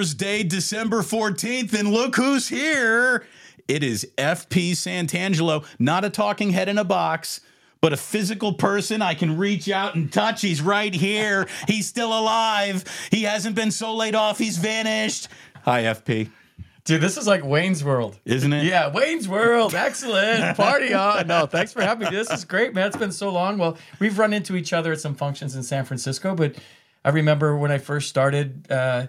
Thursday, December 14th, and look who's here. It is FP Santangelo, not a talking head in a box, but a physical person I can reach out and touch. He's right here. He's still alive. He hasn't been so laid off, he's vanished. Hi, FP. Dude, this is like Wayne's World. Isn't it? Yeah, Wayne's World. Excellent. Party on. No, thanks for having me. This is great, man. It's been so long. Well, we've run into each other at some functions in San Francisco, but I remember when I first started uh,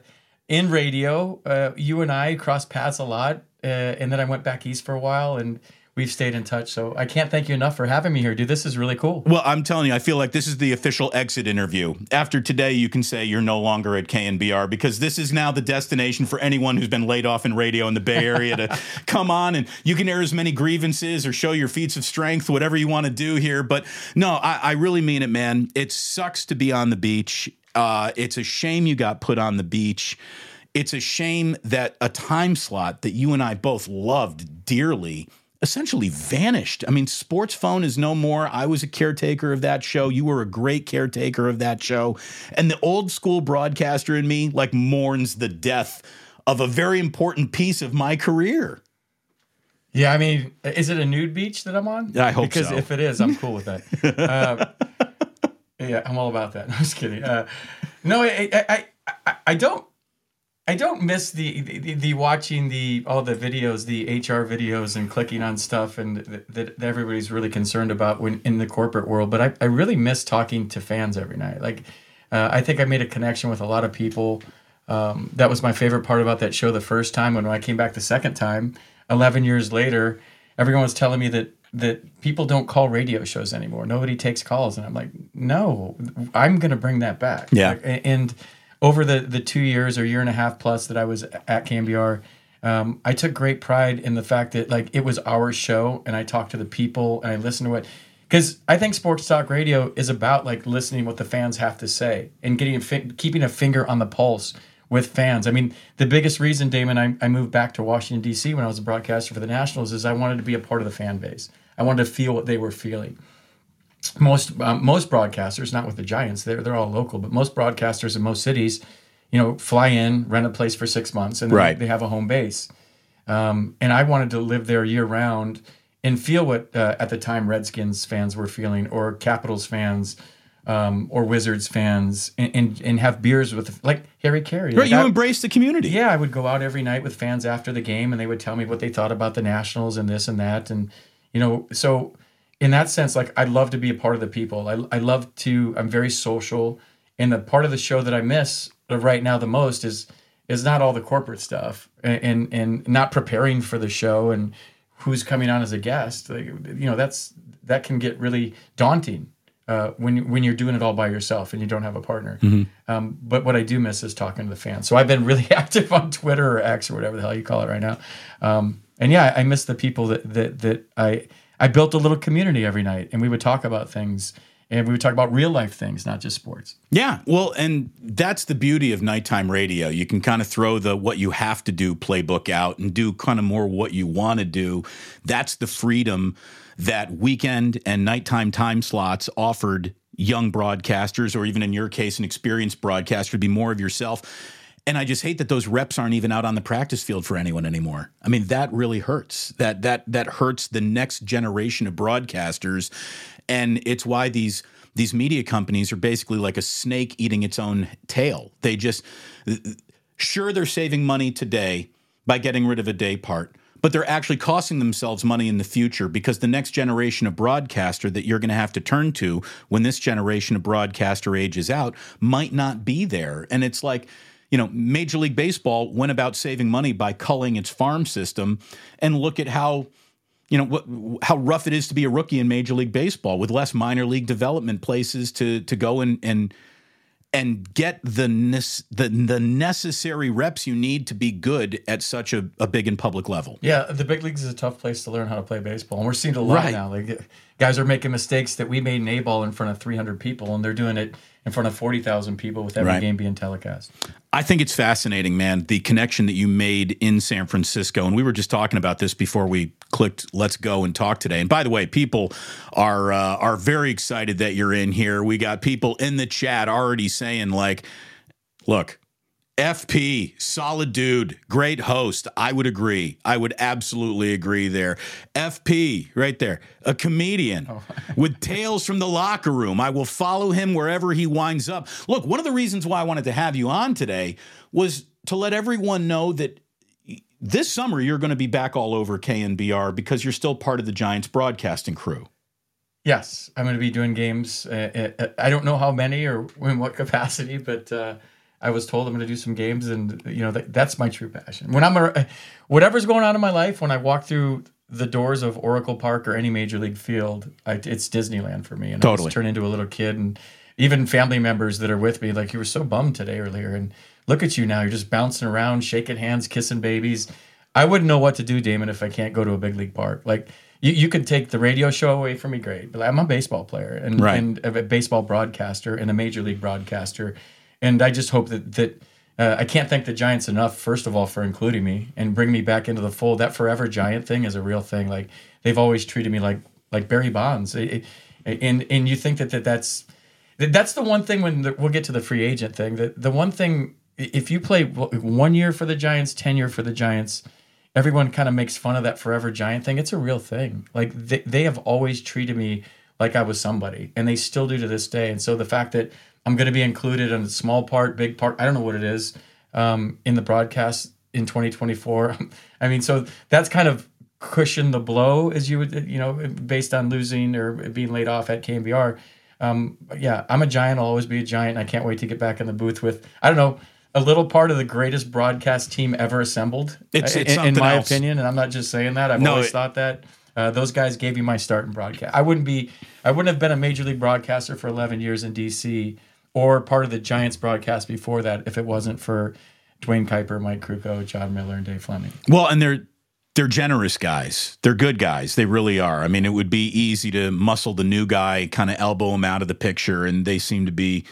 in radio, uh, you and I crossed paths a lot. Uh, and then I went back east for a while and we've stayed in touch. So I can't thank you enough for having me here, dude. This is really cool. Well, I'm telling you, I feel like this is the official exit interview. After today, you can say you're no longer at KNBR because this is now the destination for anyone who's been laid off in radio in the Bay Area to come on and you can air as many grievances or show your feats of strength, whatever you want to do here. But no, I, I really mean it, man. It sucks to be on the beach. Uh, it's a shame you got put on the beach it's a shame that a time slot that you and I both loved dearly essentially vanished. I mean, Sports Phone is no more. I was a caretaker of that show. You were a great caretaker of that show. And the old school broadcaster in me like mourns the death of a very important piece of my career. Yeah, I mean, is it a nude beach that I'm on? Yeah, I hope because so. if it is, I'm cool with that. uh, yeah, I'm all about that. I'm just kidding. Uh, no, I, I, I, I don't I don't miss the, the, the watching the all the videos, the HR videos, and clicking on stuff, and that, everybody's really concerned about when in the corporate world. But I, I really miss talking to fans every night. Like, uh, I think I made a connection with a lot of people. Um, that was my favorite part about that show the first time. When I came back the second time, eleven years later, everyone was telling me that that people don't call radio shows anymore. Nobody takes calls, and I'm like, no, I'm going to bring that back. Yeah, and over the the two years or year and a half plus that I was at KNBR, um, I took great pride in the fact that like it was our show, and I talked to the people and I listened to what. Because I think sports talk radio is about like listening what the fans have to say and getting a fi- keeping a finger on the pulse with fans. I mean, the biggest reason, Damon, I, I moved back to Washington D.C. when I was a broadcaster for the Nationals is I wanted to be a part of the fan base. I wanted to feel what they were feeling most um, most broadcasters, not with the Giants, they're they're all local, but most broadcasters in most cities, you know, fly in, rent a place for six months, and right. they have a home base. Um, and I wanted to live there year round and feel what uh, at the time Redskins fans were feeling, or Capitals fans, um, or Wizards fans, and, and, and have beers with like Harry Caray. Right, like you I, embrace the community. Yeah, I would go out every night with fans after the game, and they would tell me what they thought about the Nationals and this and that, and you know, so in that sense, like I love to be a part of the people. I, I love to. I'm very social, and the part of the show that I miss right now the most is is not all the corporate stuff and and, and not preparing for the show and who's coming on as a guest. Like, you know, that's that can get really daunting uh, when when you're doing it all by yourself and you don't have a partner. Mm-hmm. Um, but what I do miss is talking to the fans. So I've been really active on Twitter or X or whatever the hell you call it right now. Um, and yeah, I miss the people that that that I I built a little community every night, and we would talk about things, and we would talk about real life things, not just sports. Yeah, well, and that's the beauty of nighttime radio. You can kind of throw the what you have to do playbook out and do kind of more what you want to do. That's the freedom that weekend and nighttime time slots offered young broadcasters, or even in your case, an experienced broadcaster, to be more of yourself. And I just hate that those reps aren't even out on the practice field for anyone anymore. I mean, that really hurts. That that that hurts the next generation of broadcasters, and it's why these these media companies are basically like a snake eating its own tail. They just sure they're saving money today by getting rid of a day part, but they're actually costing themselves money in the future because the next generation of broadcaster that you're going to have to turn to when this generation of broadcaster ages out might not be there. And it's like you know, Major League Baseball went about saving money by culling its farm system, and look at how you know what, how rough it is to be a rookie in Major League Baseball with less minor league development places to to go and and and get the the the necessary reps you need to be good at such a, a big and public level. Yeah, the big leagues is a tough place to learn how to play baseball, and we're seeing it a lot Right. now. Like guys are making mistakes that we made in A ball in front of 300 people, and they're doing it in front of 40,000 people with every Right. game being telecast. I think it's fascinating, man, the connection that you made in San Francisco. And we were just talking about this before we clicked let's go and talk today. And by the way, people are uh, are very excited that you're in here. We got people in the chat already saying like, look, FP, solid dude, great host. I would agree. I would absolutely agree there. FP, right there, a comedian oh. with tales from the locker room. I will follow him wherever he winds up. Look, one of the reasons why I wanted to have you on today was to let everyone know that this summer you're going to be back all over KNBR because you're still part of the Giants broadcasting crew. Yes, I'm going to be doing games. Uh, uh, I don't know how many or in what capacity, but uh, I was told I'm going to do some games, and you know that, that's my true passion. When I'm a, whatever's going on in my life, when I walk through the doors of Oracle Park or any major league field, I, it's Disneyland for me, and totally. I just turn into a little kid. And even family members that are with me, like you were so bummed today earlier, and look at you now, you're just bouncing around, shaking hands, kissing babies. I wouldn't know what to do, Damon, if I can't go to a big league park. Like you, you could take the radio show away from me, great. But I'm a baseball player and, right. and a baseball broadcaster and a major league broadcaster. And I just hope that that uh, I can't thank the Giants enough, first of all, for including me and bring me back into the fold. That forever Giant thing is a real thing. Like they've always treated me like like Barry Bonds. It, it, and and you think that, that that's that's the one thing when the, we'll get to the free agent thing. That the one thing if you play one year for the Giants, ten year for the Giants everyone kind of makes fun of that forever giant thing. It's a real thing. Like they, they have always treated me like I was somebody, and they still do to this day. And so the fact that I'm going to be included in a small part, big part, I don't know what it is, um, in the broadcast in 2024. I mean, so that's kind of cushioned the blow, as you would, you know, based on losing or being laid off at KNBR. Um, yeah, I'm a giant. I'll always be a giant. I can't wait to get back in the booth with, I don't know, a little part of the greatest broadcast team ever assembled. It's, it's in, in, my else. opinion, and I'm not just saying that. I've no, always it, thought that. Uh, those guys gave me my start in broadcast. I wouldn't be, I wouldn't have been a major league broadcaster for 11 years in DC, or part of the Giants broadcast before that if it wasn't for Duane Kuiper, Mike Krukow, Jon Miller, and Dave Fleming. Well, and they're they're generous guys. They're good guys. They really are. I mean, it would be easy to muscle the new guy, kind of elbow him out of the picture, and they seem to be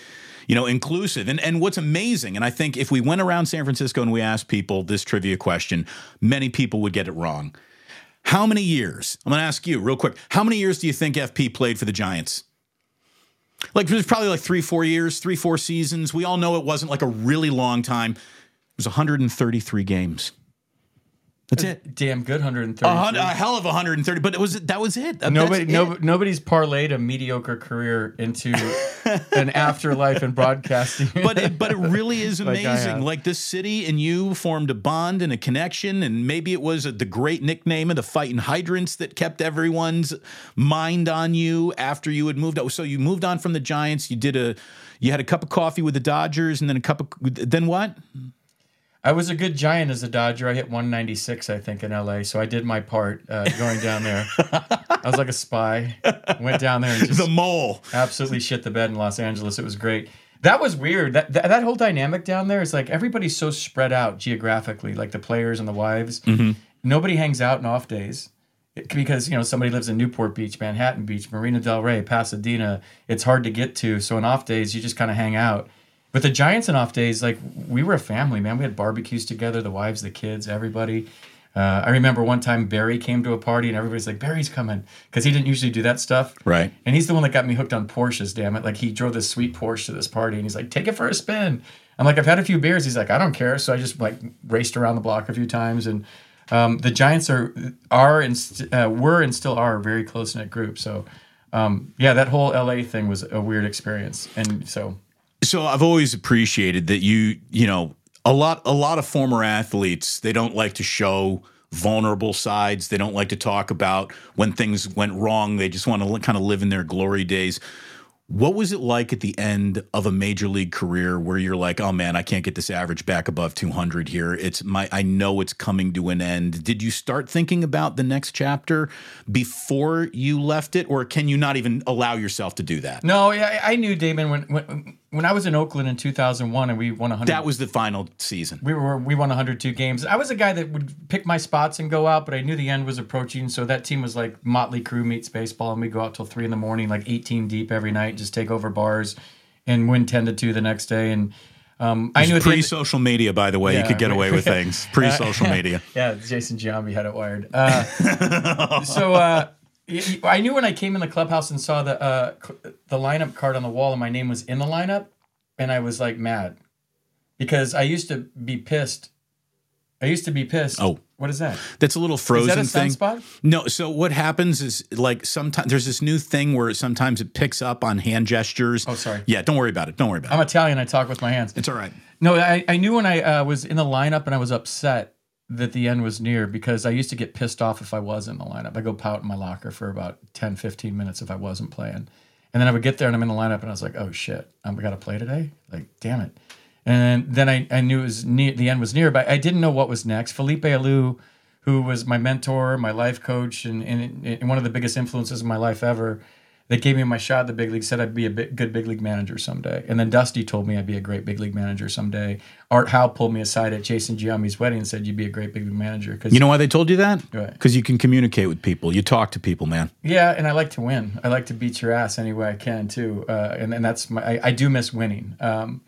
you know, inclusive. And and what's amazing, and I think if we went around San Francisco and we asked people this trivia question, many people would get it wrong. How many years? I'm going to ask you real quick. How many years do you think FP played for the Giants? Like it was probably like three, four years, three, four seasons. We all know it wasn't like a really long time. It was 133 games. That's it. Damn good 130. A, a, hell of 130, but it was that was it. Nobody, no, nobody's parlayed a mediocre career into an afterlife in broadcasting. but it, but it really is amazing. like, like the city and you formed a bond and a connection, and maybe it was the great nickname of the fighting hydrants that kept everyone's mind on you after you had moved. out. So you moved on from the Giants. You did a, you had a cup of coffee with the Dodgers, and then a cup of then what? I was a good giant as a Dodger. I hit 196, I think, in LA. So I did my part uh, going down there. I was like a spy. Went down there and just the mole. Absolutely shit the bed in Los Angeles. It was great. That was weird. That, that that whole dynamic down there is like everybody's so spread out geographically, like the players and the wives. Mm-hmm. Nobody hangs out in off days because you know somebody lives in Newport Beach, Manhattan Beach, Marina Del Rey, Pasadena. It's hard to get to. So on off days, you just kind of hang out. With the Giants and off days, like we were a family, man. We had barbecues together, the wives, the kids, everybody. Uh, I remember one time Barry came to a party and everybody's like, Barry's coming because he didn't usually do that stuff. Right. And he's the one that got me hooked on Porsches, damn it. Like he drove this sweet Porsche to this party and he's like, take it for a spin. I'm like, I've had a few beers. He's like, I don't care. So I just like raced around the block a few times. And um, the Giants are, are and st- uh, were and still are a very close knit group. So um, yeah, that whole LA thing was a weird experience. And so so I've always appreciated that you, you know, a lot a lot of former athletes, they don't like to show vulnerable sides. They don't like to talk about when things went wrong. They just want to kind of live in their glory days. What was it like at the end of a major league career where you're like, "Oh man, I can't get this average back above 200 here. It's my I know it's coming to an end." Did you start thinking about the next chapter before you left it or can you not even allow yourself to do that? No, I, I knew Damon when, when when I was in Oakland in 2001 and we won 100 That was the final season. We were we won 102 games. I was a guy that would pick my spots and go out, but I knew the end was approaching, so that team was like Motley Crue meets baseball and we go out till 3 in the morning like 18 deep every night, just take over bars and win 10 to 2 the next day and um, I knew pre social media, by the way, yeah, you could get away with things. Pre social media. yeah, Jason Giambi had it wired. Uh, so uh, I knew when I came in the clubhouse and saw the uh, the lineup card on the wall and my name was in the lineup, and I was like mad. because I used to be pissed. I used to be pissed. Oh. what is that? That's a little frozen Is that a thing. No, so what happens is like sometimes there's this new thing where sometimes it picks up on hand gestures. Oh, sorry. Yeah, don't worry about it. Don't worry about it. I'm. Italian. I talk with my hands. It's all right. No, I, I knew when I uh, was in the lineup and I was upset that the end was near because I used to get pissed off if I was in the lineup. I go pout in my locker for about 10, 15 minutes if I wasn't playing. And then I would get there and I'm in the lineup and I was like, oh shit, I'm got to play today? Like, damn it. And then I, I knew it was near, the end was near, but I didn't know what was next. Felipe Alou, who was my mentor, my life coach, and, and, and one of the biggest influences in my life ever, that gave me my shot at the big league, said I'd be a big, good big league manager someday. And then Dusty told me I'd be a great big league manager someday. Art Howe pulled me aside at Jason Giambi's wedding and said, You'd be a great big league manager. Cause, You know why they told you that? Right. Because you can communicate with people. You talk to people, man. yeah, and I like to win. I like to beat your ass any way I can, too. Uh, and, and that's my, I, I do miss winning. Um,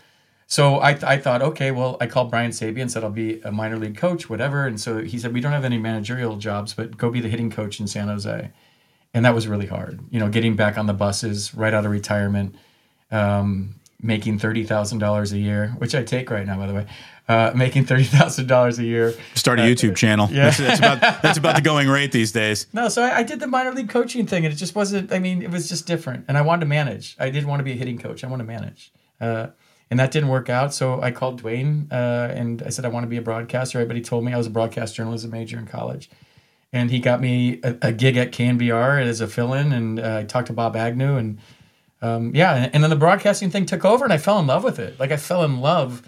so I, I thought, okay, well, I called Brian Sabean, said I'll be a minor league coach, whatever. And so he said, we don't have any managerial jobs, but go be the hitting coach in San Jose. And that was really hard. You know, getting back on the buses right out of retirement, um, making thirty thousand dollars a year, which I take right now, by the way, uh, making thirty thousand dollars a year. Start a YouTube channel. yeah. That's, that's about that's about the going rate these days. No, so I, I did the minor league coaching thing, and it just wasn't. I mean, it was just different, and I wanted to manage. I didn't want to be a hitting coach. I want to manage, uh, and that didn't work out. So I called Duane, uh, and I said I want to be a broadcaster. Everybody told me I was a broadcast journalism major in college, and he got me a, a gig at KNBR as a fill-in, and uh, I talked to Bob Agnew, and um, yeah, and, and then the broadcasting thing took over, and I fell in love with it. Like I fell in love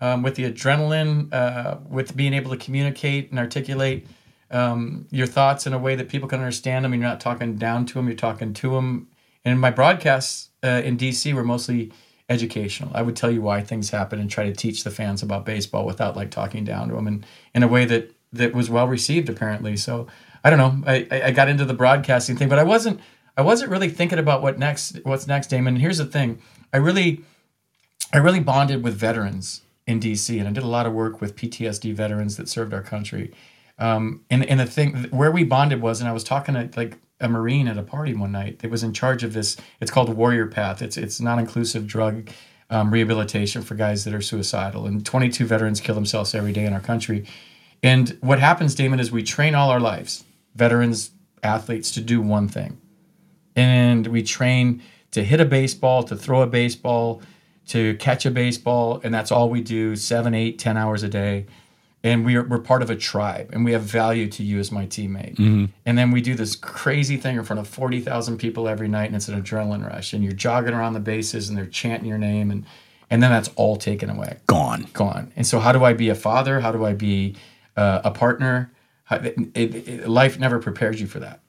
um, with the adrenaline, uh, with being able to communicate and articulate um, your thoughts in a way that people can understand them. And you're not talking down to them; you're talking to them. And my broadcasts uh, in DC were mostly educational. I would tell you why things happen and try to teach the fans about baseball without like talking down to them, and in a way that that was well received apparently. So I don't know. I, I got into the broadcasting thing, but I wasn't I wasn't really thinking about what next what's next, Damon. And here's the thing: I really I really bonded with veterans in DC, and I did a lot of work with PTSD veterans that served our country. Um, and and the thing where we bonded was, and I was talking to like a Marine at a party one night that was in charge of this. It's called Warrior Path. It's it's non-inclusive drug um, rehabilitation for guys that are suicidal. And 22 veterans kill themselves every day in our country. And what happens, Damon, is we train all our lives, veterans, athletes, to do one thing and we train to hit a baseball, to throw a baseball, to catch a baseball, and that's all we do seven, eight, ten hours a day. And we're, we're part of a tribe, and we have value to you as my teammate. Mm-hmm. And then we do this crazy thing in front of 40,000 people every night, and it's an adrenaline rush. And you're jogging around the bases, and they're chanting your name, and, and then that's all taken away Gone. gone. And so, how do I be a father? How do I be uh, a partner? It, it, life never prepares you for that,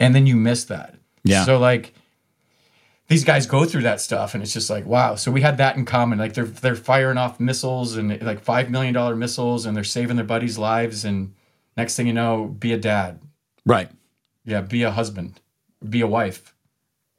and then you miss that. Yeah. So like, these guys go through that stuff, and it's just like, wow. So we had that in common. Like they're they're firing off missiles and like five million dollar missiles, and they're saving their buddies' lives. And next thing you know, be a dad. Right. Yeah, be a husband, be a wife,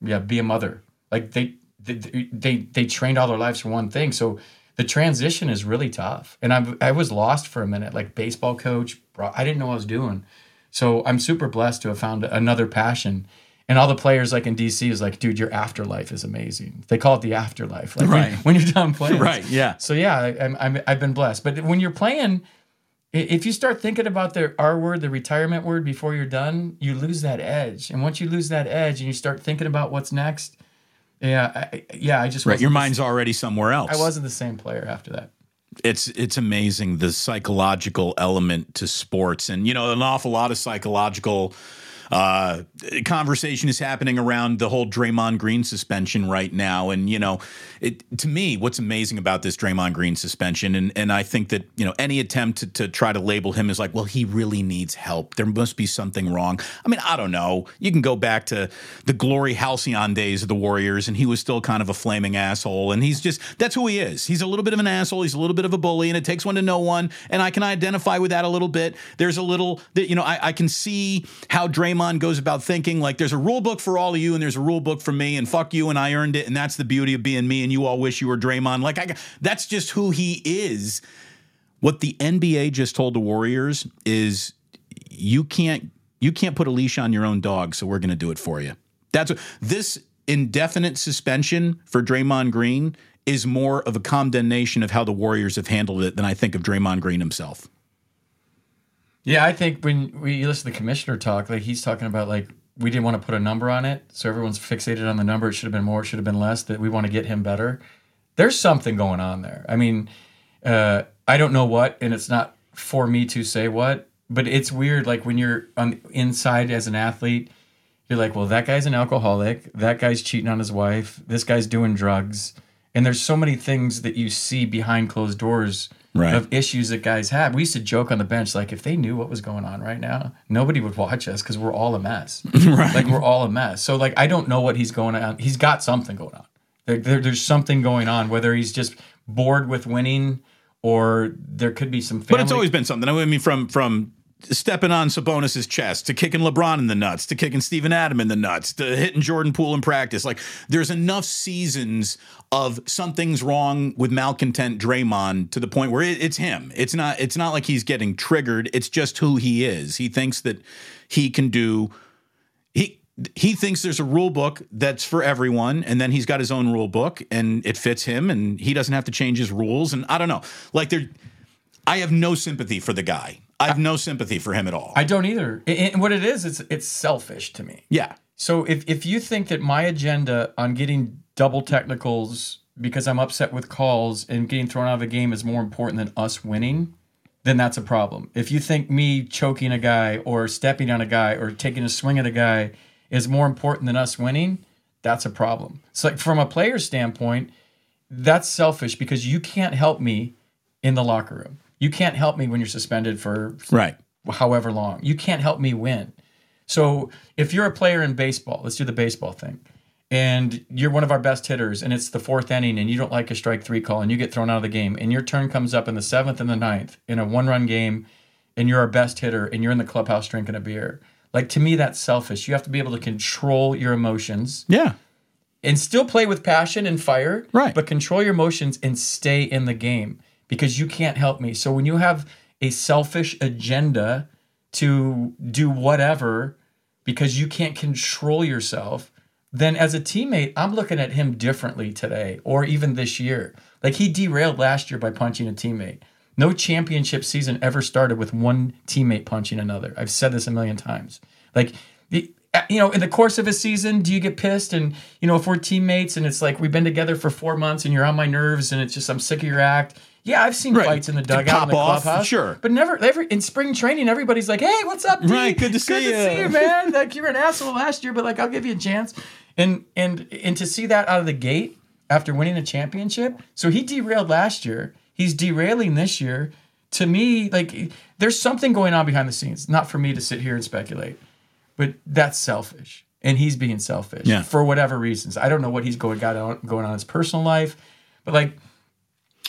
yeah, be a mother. Like they they they, they trained all their lives for one thing. So the transition is really tough. And I I was lost for a minute, like baseball coach. Bro, I didn't know what I was doing. So I'm super blessed to have found another passion. And all the players like in DC is like, dude, your afterlife is amazing. They call it the afterlife. Like when- Right. when, you're done playing. Right. Yeah. So yeah, I, I'm I've been blessed. But when you're playing, if you start thinking about the R word, the retirement word before you're done, you lose that edge. And once you lose that edge, and you start thinking about what's next, yeah, I, yeah, I just Right. Your mind's already somewhere else. I wasn't the same player after that. it's it's amazing the psychological element to sports and you know an awful lot of psychological uh, conversation is happening around the whole Draymond Green suspension right now, and you know, it to me, what's amazing about this Draymond Green suspension, and and I think that you know any attempt to, to try to label him as like, well, he really needs help. There must be something wrong. I mean, I don't know. You can go back to the glory halcyon days of the Warriors, and he was still kind of a flaming asshole, and he's just that's who he is. He's a little bit of an asshole. He's a little bit of a bully, and it takes one to know one, and I can identify with that a little bit. There's a little that you know I, I can see how Draymond goes about thinking like there's a rule book for all of you and there's a rule book for me and fuck you and I earned it and that's the beauty of being me and you all wish you were Draymond. Like I that's just who he is. What the NBA just told the Warriors is you can't you can't put a leash on your own dog so we're going to do it for you. That's what this indefinite suspension for Draymond Green is more of a condemnation of how the Warriors have handled it than I think of Draymond Green himself. Yeah, I think when we listen to the commissioner talk, like he's talking about like we didn't want to put a number on it, so everyone's fixated on the number. It should have been more, it should have been less. That we want to get him better. There's something going on there. I mean, uh, I don't know what, and it's not for me to say what, but it's weird. Like when you're on inside as an athlete, you're like, well, that guy's an alcoholic. That guy's cheating on his wife. This guy's doing drugs. And there's so many things that you see behind closed doors Right. of issues that guys have. We used to joke on the bench, like, if they knew what was going on right now, nobody would watch us because we're all a mess. Right. Like, we're all a mess. So, like, I don't know what he's going on. He's got something going on. There, there- there's something going on, whether he's just bored with winning or there could be some family. But it's always been something. I mean, from from stepping on Sabonis's chest to kicking LeBron in the nuts to kicking Steven Adam in the nuts to hitting Jordan Poole in practice. Like, there's enough seasons of something's wrong with malcontent Draymond to the point where it, it's him. It's not. It's not like he's getting triggered. It's just who he is. He thinks that he can do. He he thinks there's a rule book that's for everyone and then he's got his own rule book and it fits him and he doesn't have to change his rules and I don't know. Like there I have no sympathy for the guy. I have no sympathy for him at all. I don't either. And what it is, it's it's selfish to me. yeah. So if if you think that my agenda on getting double technicals because I'm upset with calls and getting thrown out of a game is more important than us winning, then that's a problem. If you think me choking a guy or stepping on a guy or taking a swing at a guy is more important than us winning, that's a problem. So like from a player standpoint, that's selfish because you can't help me in the locker room. You can't help me when you're suspended for Right. however long. You can't help me win. So if you're a player in baseball, let's do the baseball thing, and you're one of our best hitters, and it's the fourth inning, and you don't like a strike three call, and you get thrown out of the game, and your turn comes up in the seventh and the ninth in a one run game, and you're our best hitter, and you're in the clubhouse drinking a beer. Like to me, that's selfish. You have to be able to control your emotions Yeah. and still play with passion and fire, Right. But control your emotions and stay in the game because you can't help me. So when you have a selfish agenda to do whatever because you can't control yourself, then as a teammate, I'm looking at him differently today or even this year. Like he derailed last year by punching a teammate. No championship season ever started with one teammate punching another. I've said this a million times. Like the you know, in the course of a season, do you get pissed? And you know, if we're teammates and it's like we've been together for four months and you're on my nerves and it's just I'm sick of your act. Yeah, I've seen Right. fights in the dugout in the off, clubhouse. sure. but never ever in spring training. Everybody's like, "Hey, what's up, D? Right, good to see good ya." to see you, man. Like you were an asshole last year, but like I'll give you a chance." And and and to see that out of the gate after winning a championship, so he derailed last year. He's derailing this year. To me, like there's something going on behind the scenes. Not for me to sit here and speculate, but that's selfish, and he's being selfish Yeah. for whatever reasons. I don't know what he's going got on, going on in his personal life, but like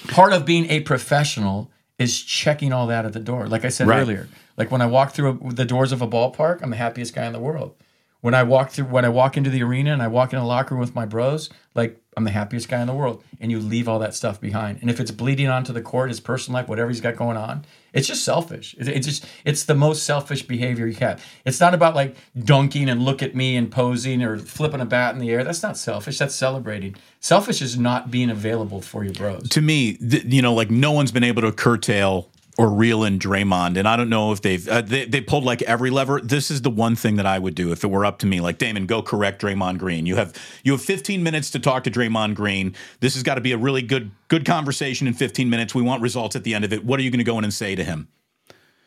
part of being a professional is checking all that at the door. Like I said Right. earlier, like when I walk through the doors of a ballpark, I'm the happiest guy in the world. When I walk through, when I walk into the arena and I walk in a locker room with my bros, like I'm the happiest guy in the world. And you leave all that stuff behind. And if it's bleeding onto the court, his personal life, whatever he's got going on, it's just selfish. It- It's just, it's the most selfish behavior you have. It's not about like dunking and look at me and posing or flipping a bat in the air. That's not selfish. That's celebrating. Selfish is not being available for your bros. to me, th- you know, like no one's been able to curtail or reel in Draymond, and I don't know if they've uh, they, they pulled like every lever. This is the one thing that I would do if it were up to me. Like Damon, go correct Draymond Green. You have you have 15 minutes to talk to Draymond Green. This has got to be a really good good conversation in 15 minutes. We want results at the end of it. What are you going to go in and say to him?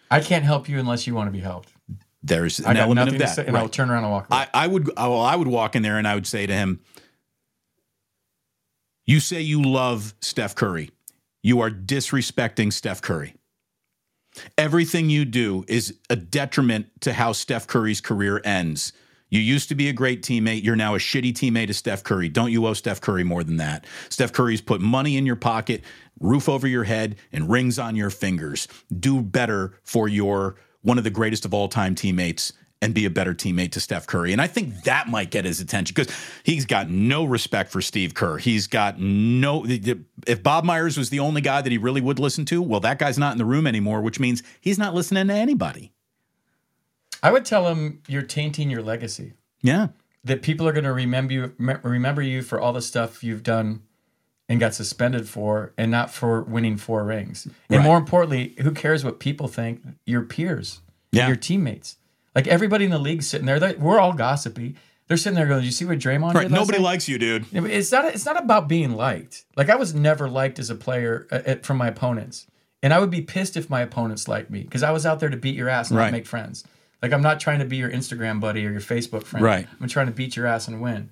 I can't help you unless you want to be helped. There's I an element of that. say, and I'll turn around and walk away. I, I would I, well, I would walk in there and I would say to him, You say you love Steph Curry. You are disrespecting Steph Curry. Everything you do is a detriment to how Steph Curry's career ends. You used to be a great teammate. You're now a shitty teammate of Steph Curry. Don't you owe Steph Curry more than that? Steph Curry's put money in your pocket, roof over your head, and rings on your fingers. Do better for your one of the greatest of all time teammates and be a better teammate to Steph Curry. And I think that might get his attention because he's got no respect for Steve Kerr. He's got no. If Bob Myers was the only guy that he really would listen to, well, that guy's not in the room anymore, which means he's not listening to anybody. I would tell him you're tainting your legacy. Yeah. That people are going to remember you, remember you for all the stuff you've done and got suspended for, and not for winning four rings. And Right. more importantly, who cares what people think? Your peers, Yeah. your teammates, like everybody in the league sitting there. they- We're all gossipy. They're sitting there going, "Did you see what Draymond Right. did?" Nobody night?" likes you, dude. It's not. It's not about being liked. Like I was never liked as a player uh, uh, from my opponents, and I would be pissed if my opponents liked me because I was out there to beat your ass and Right. make friends. Like I'm not trying to be your Instagram buddy or your Facebook friend. Right. I'm trying to beat your ass and win.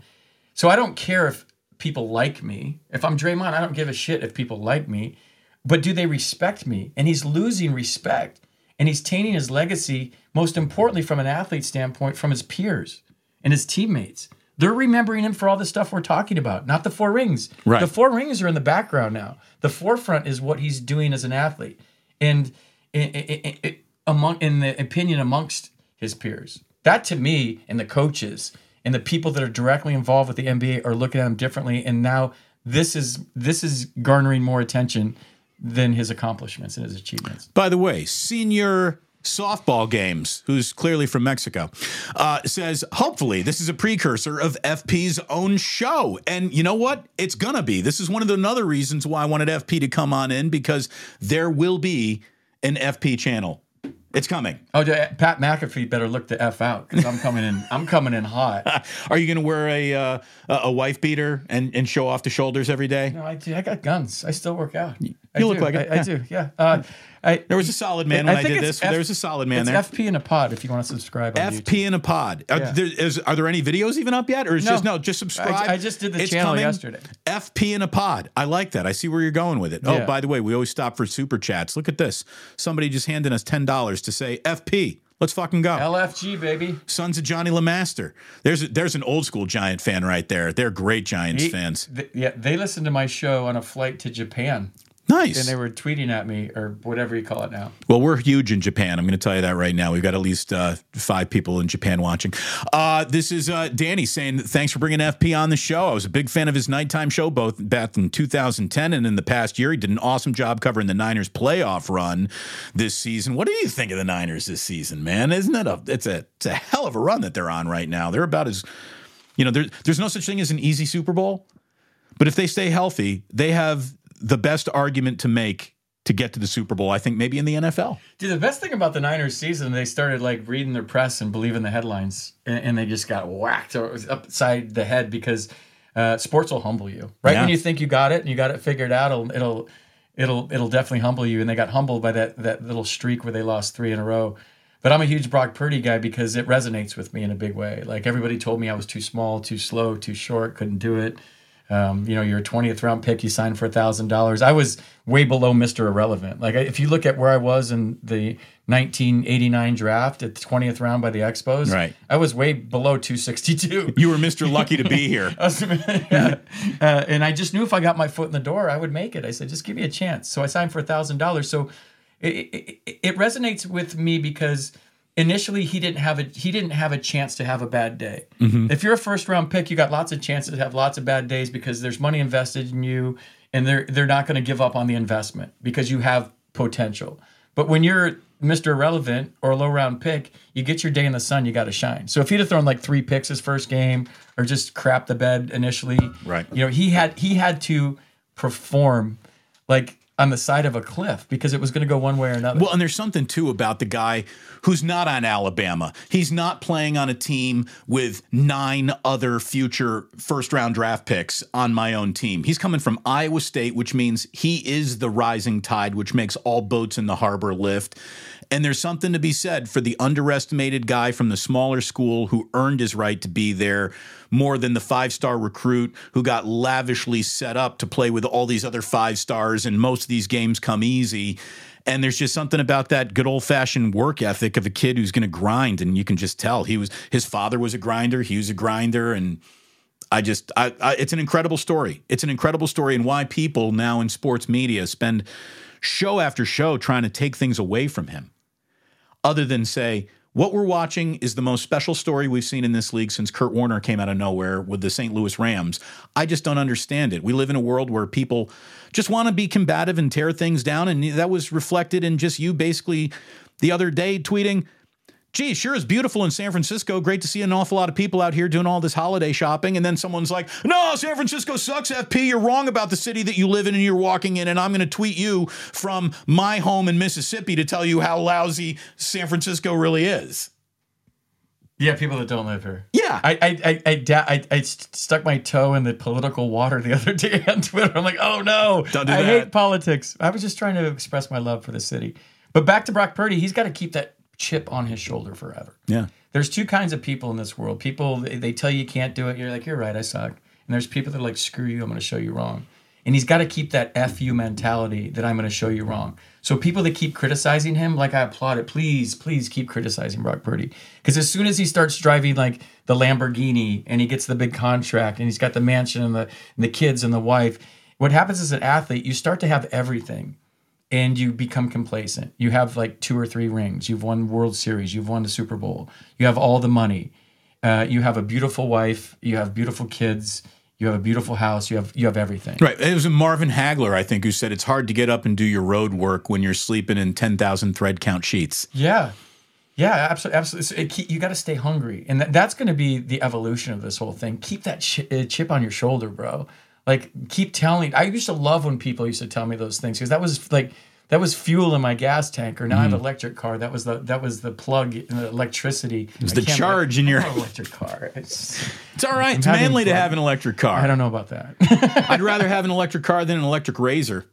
So I don't care if people like me. If I'm Draymond, I don't give a shit if people like me. But do they respect me? And he's losing respect, and he's tainting his legacy. Most importantly, from an athlete standpoint, from his peers and his teammates. They're remembering him for all the stuff we're talking about, not the four rings. Right. The four rings are in the background now. The forefront is what he's doing as an athlete, and i- i- i- i- among in the opinion amongst his peers. That to me and the coaches and the people that are directly involved with the NBA are looking at him differently. And now this is this is garnering more attention than his accomplishments and his achievements. By the way, senior softball games, who's clearly from Mexico, uh, says hopefully this is a precursor of FP's own show. And you know what? It's gonna be. This is one of the another reasons why I wanted FP to come on in because there will be an FP channel. It's coming. Oh, Pat McAfee better look the f out because I'm coming in. I'm coming in hot. Are you gonna wear a uh, a a wife beater and, and show off the shoulders every day? No, I do. I got guns. I still work out. I You look do. like it, I. I do. Yeah. Uh, I, There was a solid man when I, did this. F- there was a solid man it's there. FP in a pod if you want to subscribe. On YouTube. FP in a pod. Are, Yeah. there, is, are there any videos even up yet, or is No. just no? Just subscribe. I- I just did the channel yesterday. FP in a pod. I like that. I see where you're going with it. Yeah. Oh, by the way, we always stop for super chats. Look at this. Somebody just handed us ten dollars to say FP. Let's fucking go. LFG baby. Sons of Johnny LeMaster. There's a, there's an old school Giant fan right there. They're great Giants He- fans. th- yeah, they listened to my show on a flight to Japan, Nice. and they were tweeting at me or whatever you call it now. Well, we're huge in Japan. I'm going to tell you that right now. We've got at least uh, five people in Japan watching. Uh, this is uh, Danny saying thanks for bringing FP on the show. I was a big fan of his nighttime show, both back in 2010 and in the past year. He did an awesome job covering the Niners playoff run this season. What do you think of the Niners this season, man? Isn't it a it's a it's a hell of a run that they're on right now. They're about as you know, there, there's no such thing as an easy Super Bowl, but if they stay healthy, they have the best argument to make to get to the Super Bowl. I think maybe in the NFL. Dude, the best thing about the Niners season, they started like reading their press and believing the headlines, and, and they just got whacked or upside the head because uh, sports will humble you. Right Yeah. when you think you got it and you got it figured out, it'll it'll it'll it'll definitely humble you. And they got humbled by that that little streak where they lost three in a row. But I'm a huge Brock Purdy guy because it resonates with me in a big way. Like everybody told me I was too small, too slow, too short, couldn't do it. Um, you know, you're a 20th round pick. You signed for a thousand dollars. I was way below Mr. Irrelevant. Like if you look at where I was in the 1989 draft at the 20th round by the Expos, Right. I was way below 262. You were Mr. Lucky to be here. Was- yeah. uh, and I just knew if I got my foot in the door, I would make it. I said, just give me a chance. So I signed for a thousand dollars. So it, it, it- it resonates with me because initially he didn't have a he didn't have a chance to have a bad day. Mm-hmm. If you're a first round pick, you got lots of chances to have lots of bad days because there's money invested in you, and they're they're not going to give up on the investment because you have potential. But when you're Mr. Irrelevant or a low round pick, you get your day in the sun, you got to shine. So if he'd have thrown like three picks his first game or just crap the bed initially, Right. You know, he had he had to perform like on the side of a cliff because it was going to go one way or another. Well, and there's something too about the guy who's not on Alabama. He's not playing on a team with nine other future first round draft picks on my own team. He's coming from Iowa State, which means he is the rising tide, which makes all boats in the harbor lift. And there's something to be said for the underestimated guy from the smaller school who earned his right to be there more than the five star recruit who got lavishly set up to play with all these other five stars. And most of these games come easy. And there's just something about that good old fashioned work ethic of a kid who's going to grind. And you can just tell he was, his father was a grinder, he was a grinder. And I just, I, I, it's an incredible story. It's an incredible story, and why people now in sports media spend show after show trying to take things away from him, other than say, what we're watching is the most special story we've seen in this league since Kurt Warner came out of nowhere with the St. Louis Rams. I just don't understand it. We live in a world where people just want to be combative and tear things down. And that was reflected in just you basically the other day tweeting, gee, sure is beautiful in San Francisco. Great to see an awful lot of people out here doing all this holiday shopping. And then someone's like, no, San Francisco sucks, FP. You're wrong about the city that you live in and you're walking in. And I'm going to tweet you from my home in Mississippi to tell you how lousy San Francisco really is. Yeah, people that don't live here. Yeah. I I I I, da- I, I stuck my toe in the political water the other day on Twitter. I'm like, oh no, Don't do that. I that. hate politics. I was just trying to express my love for the city. But back to Brock Purdy, he's got to keep that chip on his shoulder forever. Yeah. There's two kinds of people in this world. People they, they tell you you can't do it. You're like, you're right, I suck. And there's people that are like, screw you, I'm going to show you wrong. And he's got to keep that fu mentality that I'm going to show you wrong. So people that keep criticizing him, like I applaud it. Please, please keep criticizing Brock Purdy. Because as soon as he starts driving like the Lamborghini and he gets the big contract and he's got the mansion and the and the kids and the wife, what happens as an athlete, you start to have everything and you become complacent. You have like two or three rings. You've won World Series. You've won the Super Bowl. You have all the money. Uh, you have a beautiful wife. You have beautiful kids. You have a beautiful house. You have you have everything. Right. It was Marvin Hagler, I think, who said it's hard to get up and do your road work when you're sleeping in 10,000 thread count sheets. Yeah, yeah, absolutely, absolutely. So it, you got to stay hungry, and that, that's going to be the evolution of this whole thing. Keep that chi- uh, chip on your shoulder, bro. Like, keep telling. I used to love when people used to tell me those things because that was like that was fuel in my gas tank or Now I have Mm-hmm. an electric car. That was the that was the plug, in the electricity. It was the charge in your- electric car. It's, It's all right. It's having manly to have an electric car. I don't know about that. I'd rather have an electric car than an electric razor.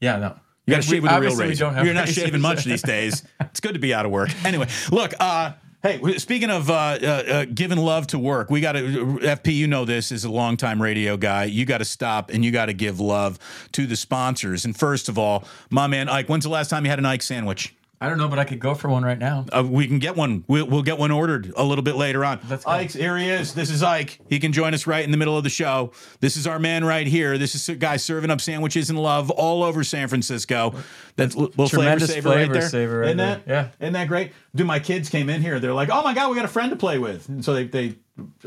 yeah, no. You got to shave with a real razor. You're not razors. shaving much these days. It's good to be out of work. Anyway, look. Uh, hey, speaking of uh, uh, uh, giving love to work, we got to. FP, you know this is a longtime radio guy. You got to stop and you got to give love to the sponsors. And first of all, my man Ike. When's the last time you had an Ike sandwich? I don't know, but I could go for one right now. Uh, we can get one. We'll, we'll get one ordered a little bit later on. Let's go. Ike's here he is. This is Ike. He can join us right in the middle of the show. This is our man right here. This is a guy serving up sandwiches and love all over San Francisco. That's a little flavor Tremendous saver right flavor there. saver right Isn't there. that? Yeah. Isn't that great? Dude, my kids came in here. They're like, "Oh my god, we got a friend to play with." And so they they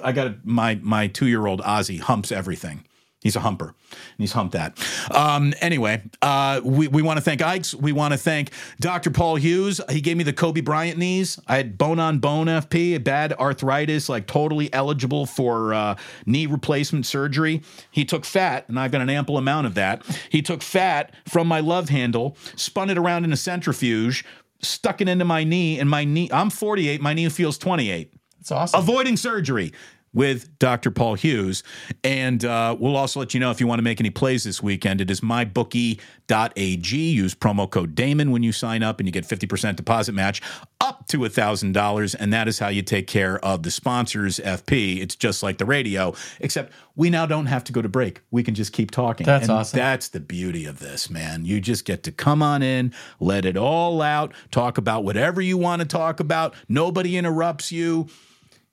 I got a, my my two year old Ozzy humps everything. He's a humper, and he's humped that. Um, anyway, uh, we, we want to thank Ikes. We want to thank Dr. Paul Hughes. He gave me the Kobe Bryant knees. I had bone on bone FP, bad arthritis, like totally eligible for uh, knee replacement surgery. He took fat, and I've got an ample amount of that. He took fat from my love handle, spun it around in a centrifuge, stuck it into my knee, and my knee, I'm 48, my knee feels 28 It's awesome. avoiding surgery with Dr. Paul Hughes. And uh, we'll also let you know if you want to make any plays this weekend. It is mybookie.ag. Use promo code Damon when you sign up, and you get 50% deposit match up to $1,000. And that is how you take care of the sponsors, FP. It's just like the radio, except we now don't have to go to break. We can just keep talking. That's And awesome. That's the beauty of this, man. You just get to come on in, let it all out, talk about whatever you want to talk about. Nobody interrupts you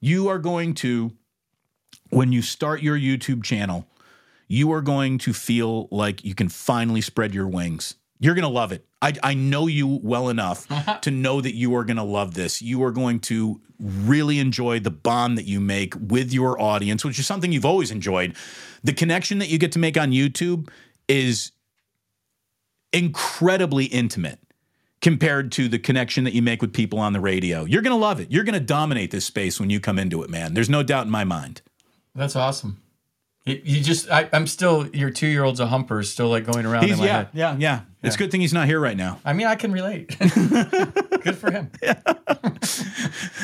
you are going to when you start your YouTube channel, you are going to feel like you can finally spread your wings. You're going to love it. I, I know you well enough to know that you are going to love this. You are going to really enjoy the bond that you make with your audience, which is something you've always enjoyed. The connection that you get to make on YouTube is incredibly intimate compared to the connection that you make with people on the radio. You're going to love it. You're going to dominate this space when you come into it, man. There's no doubt in my mind. That's awesome. You, you just, I, I'm still, your two year old's a humper, still like going around in my yeah, head. yeah, yeah. It's a good thing he's not here right now. I mean, I can relate. Good for him.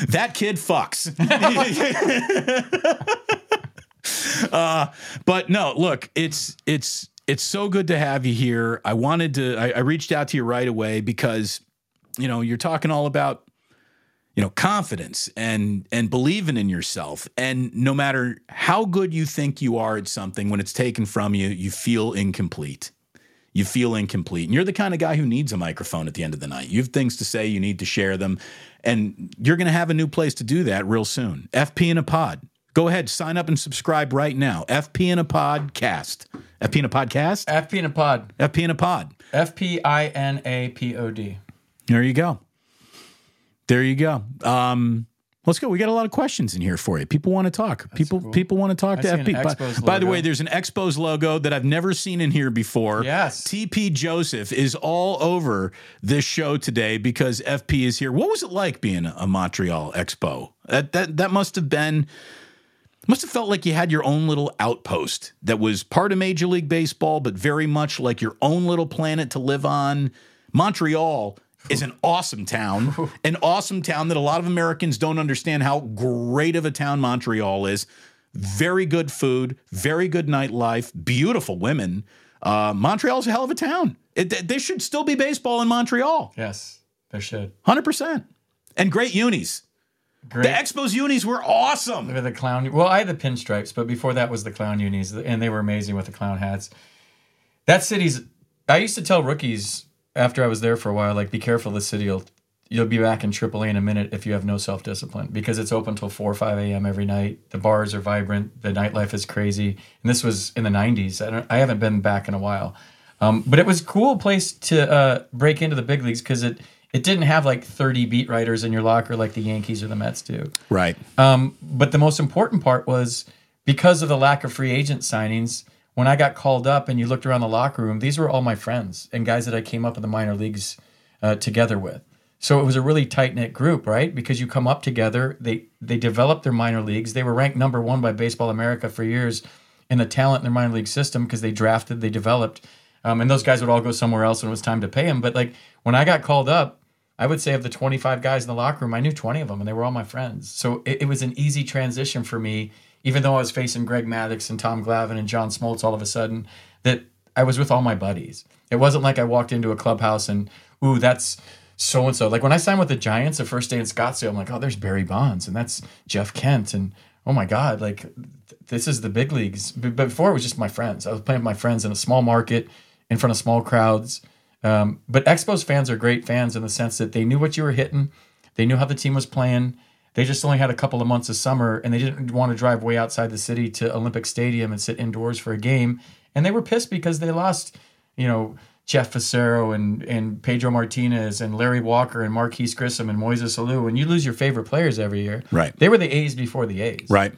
That kid fucks. uh, but no, look, it's it's it's so good to have you here. I wanted to. I, I reached out to you right away because you know you're talking all about you know confidence and and believing in yourself. And no matter how good you think you are at something when it's taken from you you feel incomplete. You feel incomplete. And you're the kind of guy who needs a microphone at the end of the night. You have things to say you need to share them. And you're going to have a new place to do that real soon. Fp in a pod. Go ahead sign up and subscribe right now. Fp in a podcast. Fp in a podcast? FP in a pod. fp in a pod. F P I N A P O D. There you go. There you go. Um, Let's go. We got a lot of questions in here for you. People want to talk. people cool. people want to talk I to FP. By, by the way, there's an Expos logo that I've never seen in here before. Yes. TP Joseph is all over this show today because FP is here. What was it like being a Montreal Expo? That that that must have been must have felt like you had your own little outpost that was part of Major League Baseball, but very much like your own little planet to live on. Montreal is an awesome town, an awesome town that a lot of Americans don't understand how great of a town Montreal is. Very good food, very good nightlife, beautiful women. Uh, Montreal's a hell of a town. It, there should still be baseball in Montreal, Yes, there should. 100%. And great unis. Great. The Expos unis were awesome. Look at the clown. Well, I had the pinstripes, but before that was the clown unis, and they were amazing with the clown hats. That city's. I used to tell rookies after I was there for a while, like, be careful. This city will. You'll be back in AAA in a minute if you have no self discipline because it's open till four or five a.m. every night. The bars are vibrant. The nightlife is crazy. And this was in the '90s. I, don't, I haven't been back in a while, um, but it was a cool place to uh, break into the big leagues because it it didn't have like 30 beat writers in your locker like the Yankees or the Mets do. Right. Um, but the most important part was because of the lack of free agent signings. When I got called up and you looked around the locker room, these were all my friends and guys that I came up in the minor leagues uh, together with. So it was a really tight knit group, right? Because you come up together. They they developed their minor leagues. They were ranked number one by Baseball America for years in the talent in their minor league system because they drafted, they developed, um, and those guys would all go somewhere else when it was time to pay them. But like when I got called up, I would say of the 25 guys in the locker room, I knew 20 of them and they were all my friends. So it, it was an easy transition for me, even though I was facing Greg Maddux and Tom Glavine and John Smoltz all of a sudden, that I was with all my buddies. It wasn't like I walked into a clubhouse and, ooh, that's so and so. Like when I signed with the Giants the first day in Scottsdale, I'm like, oh, there's Barry Bonds and that's Jeff Kent. And oh my God, like th- this is the big leagues. But before it was just my friends. I was playing with my friends in a small market in front of small crowds. Um, but Expos fans are great fans in the sense that they knew what you were hitting, they knew how the team was playing. They just only had a couple of months of summer, and they didn't want to drive way outside the city to Olympic Stadium and sit indoors for a game. And they were pissed because they lost, you know, Jeff Fassero and and Pedro Martinez and Larry Walker and Marquis Grissom and Moises Alou. And you lose your favorite players every year. Right. They were the A's before the A's. Right.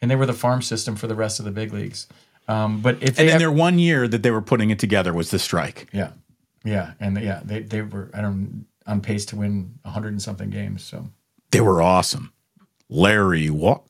And they were the farm system for the rest of the big leagues. Um, but if And ever- their one year that they were putting it together was the strike. yeah, yeah, and yeah, they they were I don't on pace to win hundred and something games. So They were awesome. Larry Walker.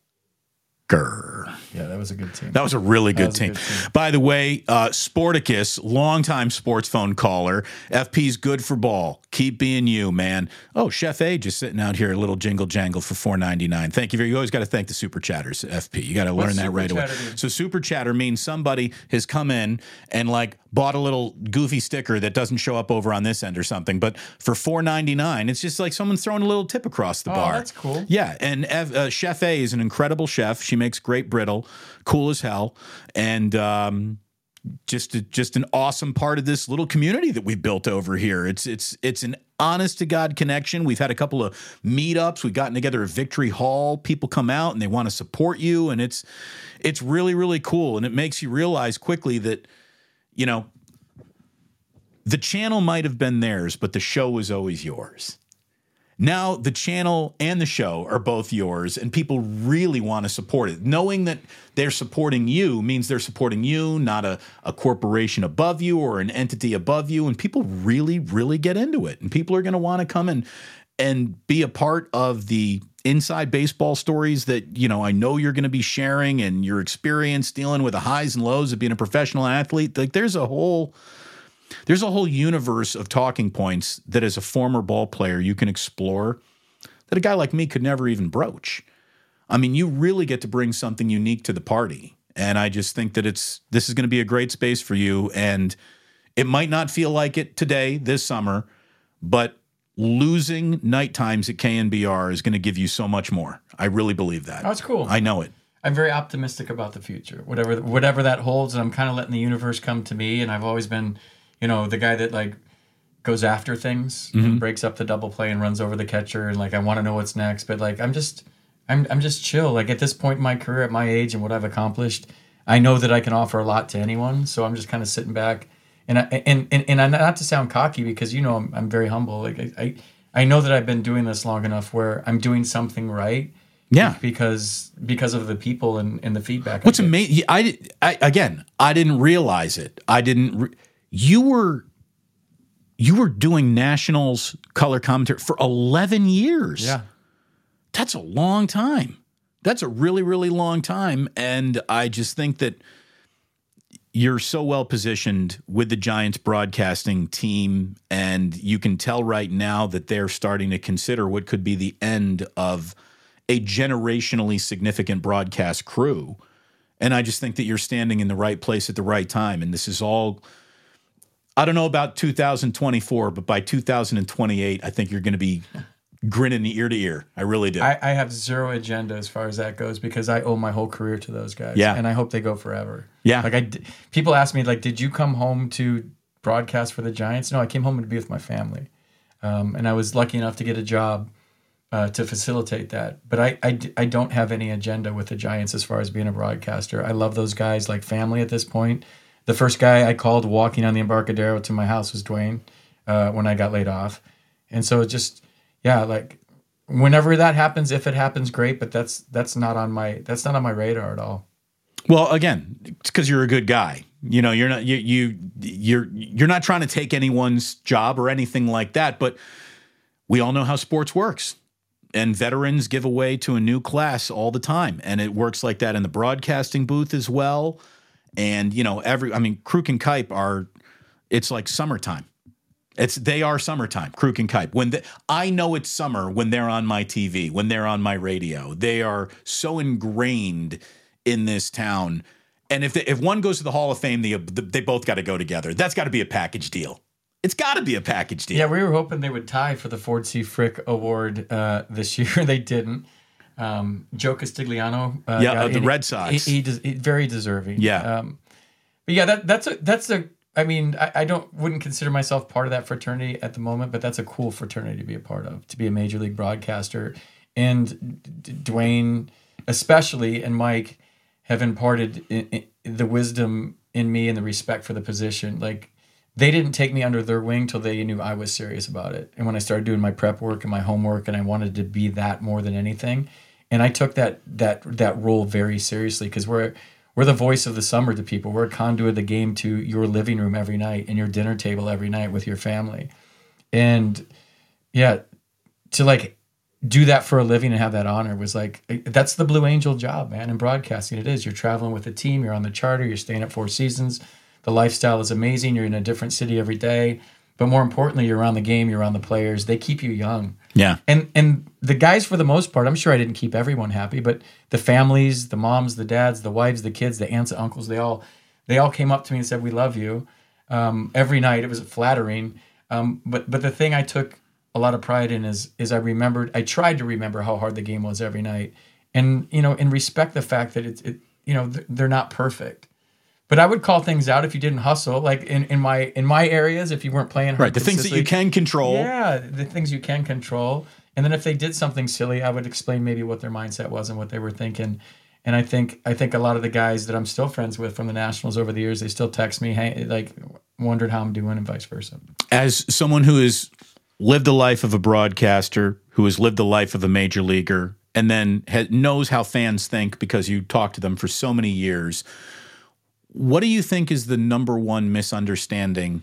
Yeah, that was a good team. That was a really good, was a team. good team. By the way, uh, Sporticus, longtime sports phone caller. FP's good for ball. Keep being you, man. Oh, Chef A just sitting out here, a little jingle jangle for four ninety nine. Thank you very. You always got to thank the super chatters, FP. You got to learn that right away. Do? So super chatter means somebody has come in and like bought a little goofy sticker that doesn't show up over on this end or something. But for four ninety nine, it's just like someone's throwing a little tip across the Oh, bar. that's cool. Yeah, and Ev, uh, Chef A is an incredible chef. She makes great brittle, cool as hell, and um, just a, just an awesome part of this little community that we've built over here. It's it's it's an honest to god connection. We've had a couple of meetups. We've gotten together at Victory Hall. People come out and they want to support you, and it's it's really really cool, and it makes you realize quickly that you know the channel might have been theirs, but the show was always yours. Now the channel and the show are both yours, and people really want to support it. Knowing that they're supporting you means they're supporting you, not a, a corporation above you or an entity above you. And people really, really get into it. And people are going to want to come and and be a part of the inside baseball stories that you know I know you're going to be sharing and your experience dealing with the highs and lows of being a professional athlete. Like there's a whole there's a whole universe of talking points that as a former ball player you can explore that a guy like me could never even broach. I mean, you really get to bring something unique to the party. And I just think that it's this is going to be a great space for you and it might not feel like it today this summer, but losing night times at KNBR is going to give you so much more. I really believe that. That's cool. I know it. I'm very optimistic about the future, whatever whatever that holds, and I'm kind of letting the universe come to me. And I've always been, you know, the guy that like goes after things, and mm-hmm. breaks up the double play and runs over the catcher, and like I want to know what's next. But like I'm just, I'm I'm just chill. Like at this point in my career, at my age, and what I've accomplished, I know that I can offer a lot to anyone. So I'm just kind of sitting back, and I, and and and I, not to sound cocky because you know I'm I'm very humble. Like I. I I know that I've been doing this long enough where I'm doing something right Yeah. because because of the people and, and the feedback. What's amazing? I, I again, I didn't realize it. I didn't. Re- you were you were doing nationals color commentary for eleven years. Yeah. that's a long time. That's a really, really long time. And I just think that you're so well positioned with the Giants broadcasting team. And you can tell right now that they're starting to consider what could be the end of a generationally significant broadcast crew. And I just think that you're standing in the right place at the right time. And this is all. I don't know about 2024, but by 2028, I think you're going to be grinning ear to ear. I really do. I, I have zero agenda as far as that goes because I owe my whole career to those guys. Yeah. and I hope they go forever. Yeah. like I, people ask me like, did you come home to broadcast for the Giants? No, I came home to be with my family, um, and I was lucky enough to get a job uh, to facilitate that. But I I don't have any agenda with the Giants as far as being a broadcaster. I love those guys like family at this point. The first guy I called walking on the Embarcadero to my house was Duane uh, when I got laid off, and so it just yeah like whenever that happens if it happens great but that's that's not on my that's not on my radar at all Well, again, it's because you're a good guy. You know, you're not you you you're you're not trying to take anyone's job or anything like that. But we all know how sports works, and veterans give away to a new class all the time, and it works like that in the broadcasting booth as well. And you know, every I mean, Kruk and Kuip are it's like summertime. It's they are summertime. Kruk and Kuip. When the, I know it's summer when they're on my TV, when they're on my radio, they are so ingrained in this town. And if they, if one goes to the Hall of Fame, the, the, they both got to go together. That's got to be a package deal. It's got to be a package deal. yeah we were hoping they would tie for the ford c frick award uh, this year they didn't um, joe castiglione uh, Yeah, of the Red Sox. he, he, des- he- very deserving Yeah. um, but yeah that, that's a that's a i mean I, I don't wouldn't consider myself part of that fraternity at the moment but that's a cool fraternity to be a part of to be a major league broadcaster and D- D- duane especially and mike have imparted i i the wisdom in me and the respect for the position like they didn't take me under their wing till they knew I was serious about it. And when I started doing my prep work and my homework and I wanted to be that more than anything, and I took that that that role very seriously because we're we're the voice of the summer to people. We're a conduit of the game to your living room every night and your dinner table every night with your family. And yeah, to like do that for a living and have that honor was like that's the Blue Angel job, man. In broadcasting, it is. You're traveling with a team. You're on the charter. You're staying at Four Seasons. The lifestyle is amazing. You're in a different city every day, but more importantly, you're around the game. You're around the players. They keep you young. Yeah. And and the guys, for the most part, I'm sure I didn't keep everyone happy, but the families, the moms, the dads, the wives, the kids, the aunts, and uncles, they all they all came up to me and said, "We love you." Um, every night, it was flattering. Um, but but the thing I took a lot of pride in is is I remembered I tried to remember how hard the game was every night, and you know, and respect the fact that it's it you know they're not perfect. But I would call things out if you didn't hustle, like in, in my in my areas, if you weren't playing Right. The things that you can control. Yeah, the things you can control. And then if they did something silly, I would explain maybe what their mindset was and what they were thinking. And I think I think a lot of the guys that I'm still friends with from the Nationals over the years, they still text me, hey, like wondered how I'm doing and vice versa. As someone who has lived the life of a broadcaster, who has lived the life of a major leaguer, and then ha- knows how fans think because you talk to them for so many years, what do you think is the number one misunderstanding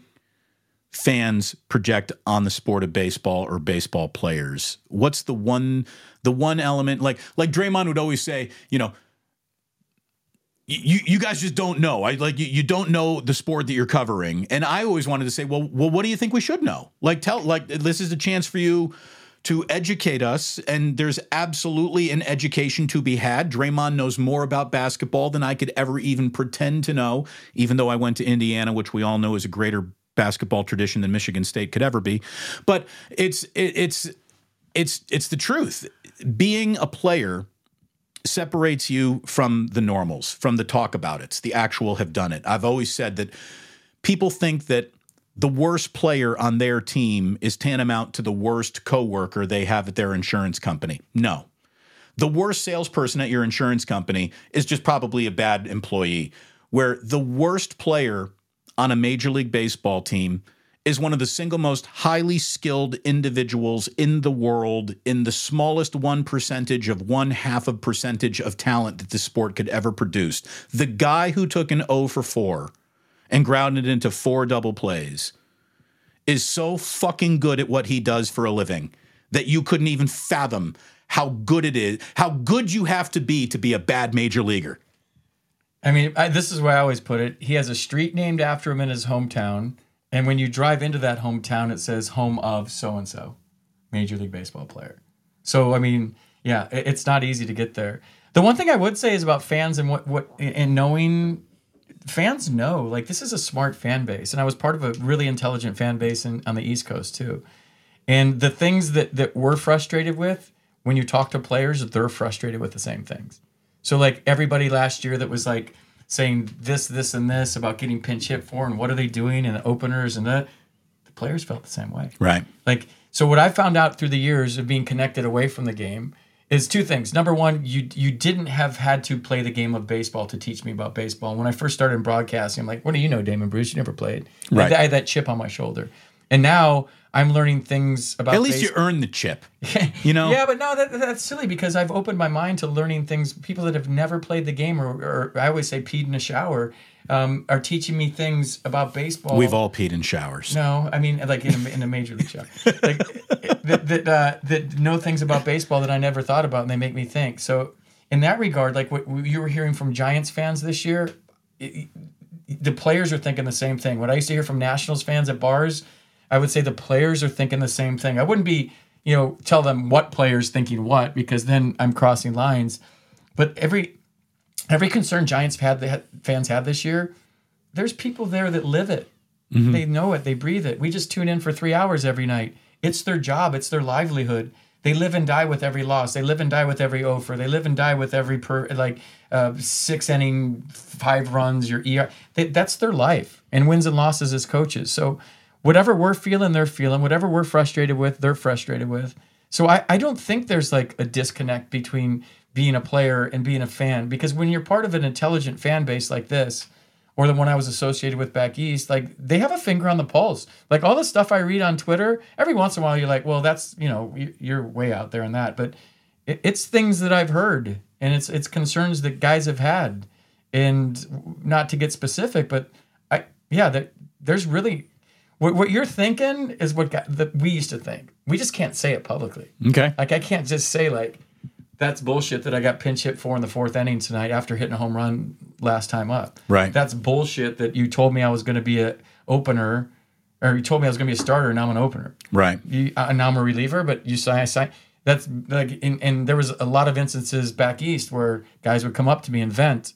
fans project on the sport of baseball or baseball players? What's the one the one element like like Draymond would always say, you know, you you guys just don't know. I like you, you don't know the sport that you're covering. And I always wanted to say, well, well, what do you think we should know? Like tell like this is a chance for you to educate us, and there's absolutely an education to be had. Draymond knows more about basketball than I could ever even pretend to know, even though I went to Indiana, which we all know is a greater basketball tradition than Michigan State could ever be. But it's it, it's it's it's the truth. Being a player separates you from the normals, from the talk about it, the actual have done it. I've always said that people think that the worst player on their team is tantamount to the worst coworker they have at their insurance company. No. The worst salesperson at your insurance company is just probably a bad employee. Where the worst player on a major league baseball team is one of the single most highly skilled individuals in the world in the smallest one percentage of one half of percentage of talent that the sport could ever produce. The guy who took an O for 4 and grounded into four double plays is so fucking good at what he does for a living that you couldn't even fathom how good it is, how good you have to be to be a bad major leaguer. I mean, I, this is where I always put it. He has a street named after him in his hometown. And when you drive into that hometown, it says home of so and so, Major League Baseball player. So, I mean, yeah, it, it's not easy to get there. The one thing I would say is about fans and what, what, and knowing fans know, like, this is a smart fan base. And I was part of a really intelligent fan base in, on the East Coast, too. And the things that, that we're frustrated with, when you talk to players, they're frustrated with the same things. So, like, everybody last year that was like, saying this, this, and this about getting pinch hit for and what are they doing and the openers and that. The players felt the same way. Right. Like, so what I found out through the years of being connected away from the game is two things. Number one, you you didn't have had to play the game of baseball to teach me about baseball. When I first started in broadcasting, I'm like, what do you know, Damon Bruce? You never played. Right. I had that chip on my shoulder. And now I'm learning things about. At least base- you earned the chip. You know? yeah, but no, that, that's silly because I've opened my mind to learning things. People that have never played the game, or, or I always say peed in a shower, um, are teaching me things about baseball. We've all peed in showers. No, I mean like in a, in a major league show, like that that, uh, that know things about baseball that I never thought about, and they make me think. So in that regard, like what you were hearing from Giants fans this year, it, the players are thinking the same thing. What I used to hear from Nationals fans at bars, I would say the players are thinking the same thing. I wouldn't be you know tell them what players thinking what because then I'm crossing lines. But every every concern Giants had fans had this year, there's people there that live it. They know it. They breathe it. We just tune in for three hours every night. It's their job. It's their livelihood. They live and die with every loss. They live and die with every offer. They live and die with every per like uh, six inning, five runs. Your ER. They, that's their life and wins and losses as coaches. So whatever we're feeling, they're feeling. Whatever we're frustrated with, they're frustrated with. So I, I don't think there's like a disconnect between being a player and being a fan because when you're part of an intelligent fan base like this, or the one I was associated with back east, like they have a finger on the pulse. Like all the stuff I read on Twitter, every once in a while you're like, well, that's you know you- you're way out there in that, but it's things that I've heard and it's it's concerns that guys have had, and not to get specific, but I yeah, that there's really what, what you're thinking is what that we used to think. We just can't say it publicly. Okay. Like I can't just say like that's bullshit that I got pinch hit for in the fourth inning tonight after hitting a home run last time up. Right. That's bullshit that you told me I was going to be a opener, or you told me I was going to be a starter, and now I'm an opener. Right. You, uh, now I'm a reliever, but you say I sign. That's like, and, and there was a lot of instances back east where guys would come up to me and vent,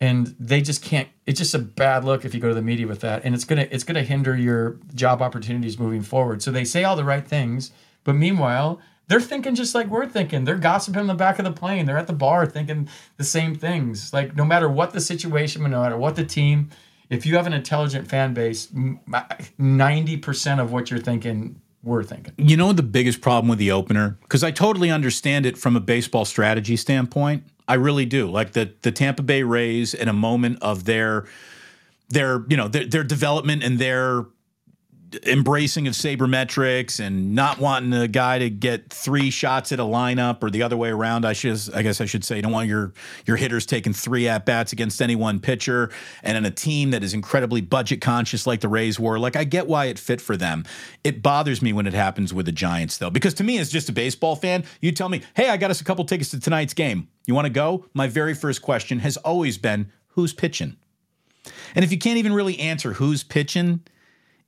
and they just can't. It's just a bad look if you go to the media with that, and it's gonna it's gonna hinder your job opportunities moving forward. So they say all the right things, but meanwhile they're thinking just like we're thinking. They're gossiping in the back of the plane. They're at the bar thinking the same things. Like no matter what the situation, no matter what the team, if you have an intelligent fan base, ninety percent of what you're thinking, we're thinking. You know the biggest problem with the opener? Because I totally understand it from a baseball strategy standpoint. I really do. Like the the Tampa Bay Rays in a moment of their their you know their, their development and their embracing of sabermetrics and not wanting a guy to get three shots at a lineup or the other way around. I should I guess I should say you don't want your your hitters taking three at bats against any one pitcher and in a team that is incredibly budget conscious like the Rays were. Like I get why it fit for them. It bothers me when it happens with the Giants though because to me as just a baseball fan, you tell me, "Hey, I got us a couple tickets to tonight's game. You want to go?" My very first question has always been, "Who's pitching?" And if you can't even really answer who's pitching,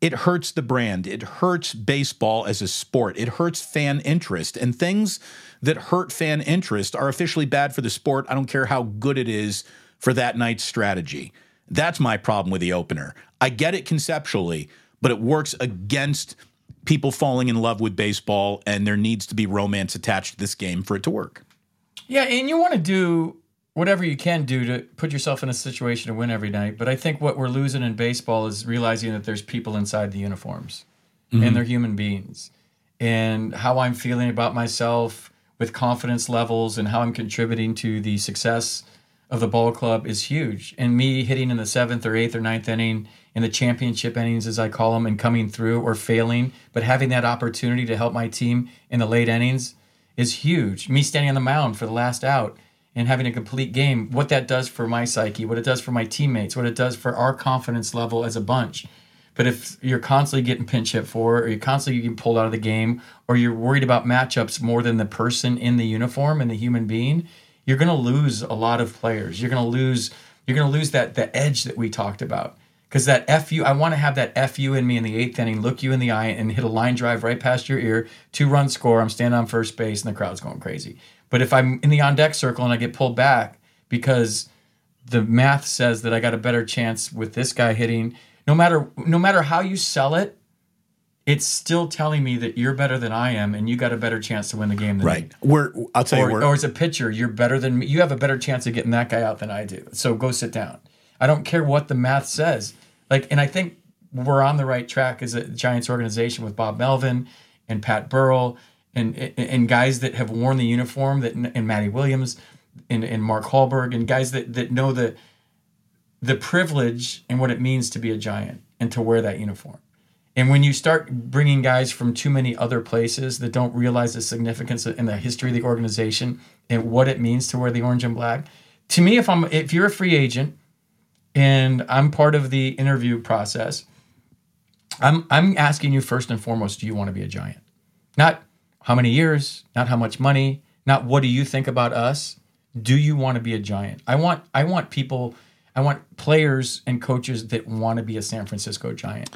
it hurts the brand. It hurts baseball as a sport. It hurts fan interest. And things that hurt fan interest are officially bad for the sport. I don't care how good it is for that night's strategy. That's my problem with the opener. I get it conceptually, but it works against people falling in love with baseball, and there needs to be romance attached to this game for it to work. Yeah, and you want to do whatever you can do to put yourself in a situation to win every night. But I think what we're losing in baseball is realizing that there's people inside the uniforms and mm-hmm. they're human beings. And how I'm feeling about myself with confidence levels and how I'm contributing to the success of the ball club is huge. And me hitting in the seventh or eighth or ninth inning in the championship innings, as I call them, and coming through or failing, but having that opportunity to help my team in the late innings is huge. Me standing on the mound for the last out and having a complete game, what that does for my psyche, what it does for my teammates, what it does for our confidence level as a bunch. But if you're constantly getting pinch hit for, or you're constantly getting pulled out of the game, or you're worried about matchups more than the person in the uniform and the human being, you're going to lose a lot of players. You're going to lose. You're going to lose that the edge that we talked about. Because that fu, I want to have that fu in me in the eighth inning, look you in the eye, and hit a line drive right past your ear, two run score. I'm standing on first base, and the crowd's going crazy. But if I'm in the on deck circle and I get pulled back because the math says that I got a better chance with this guy hitting, no matter no matter how you sell it, it's still telling me that you're better than I am and you got a better chance to win the game than Right. me. We're I'll tell you we're or as a pitcher, you're better than me. You have a better chance of getting that guy out than I do. So go sit down. I don't care what the math says. Like, and I think we're on the right track as a Giants organization with Bob Melvin and Pat Burrell and and, and guys that have worn the uniform that and Matty Williams and, and Mark Hallberg and guys that that know the the privilege and what it means to be a Giant and to wear that uniform. And when you start bringing guys from too many other places that don't realize the significance in the history of the organization and what it means to wear the orange and black, to me, if I'm if you're a free agent and I'm part of the interview process, I'm I'm asking you first and foremost, do you want to be a giant? Not how many years, not how much money, not what do you think about us? Do you want to be a giant? I want I want people, I want players and coaches that want to be a San Francisco Giant.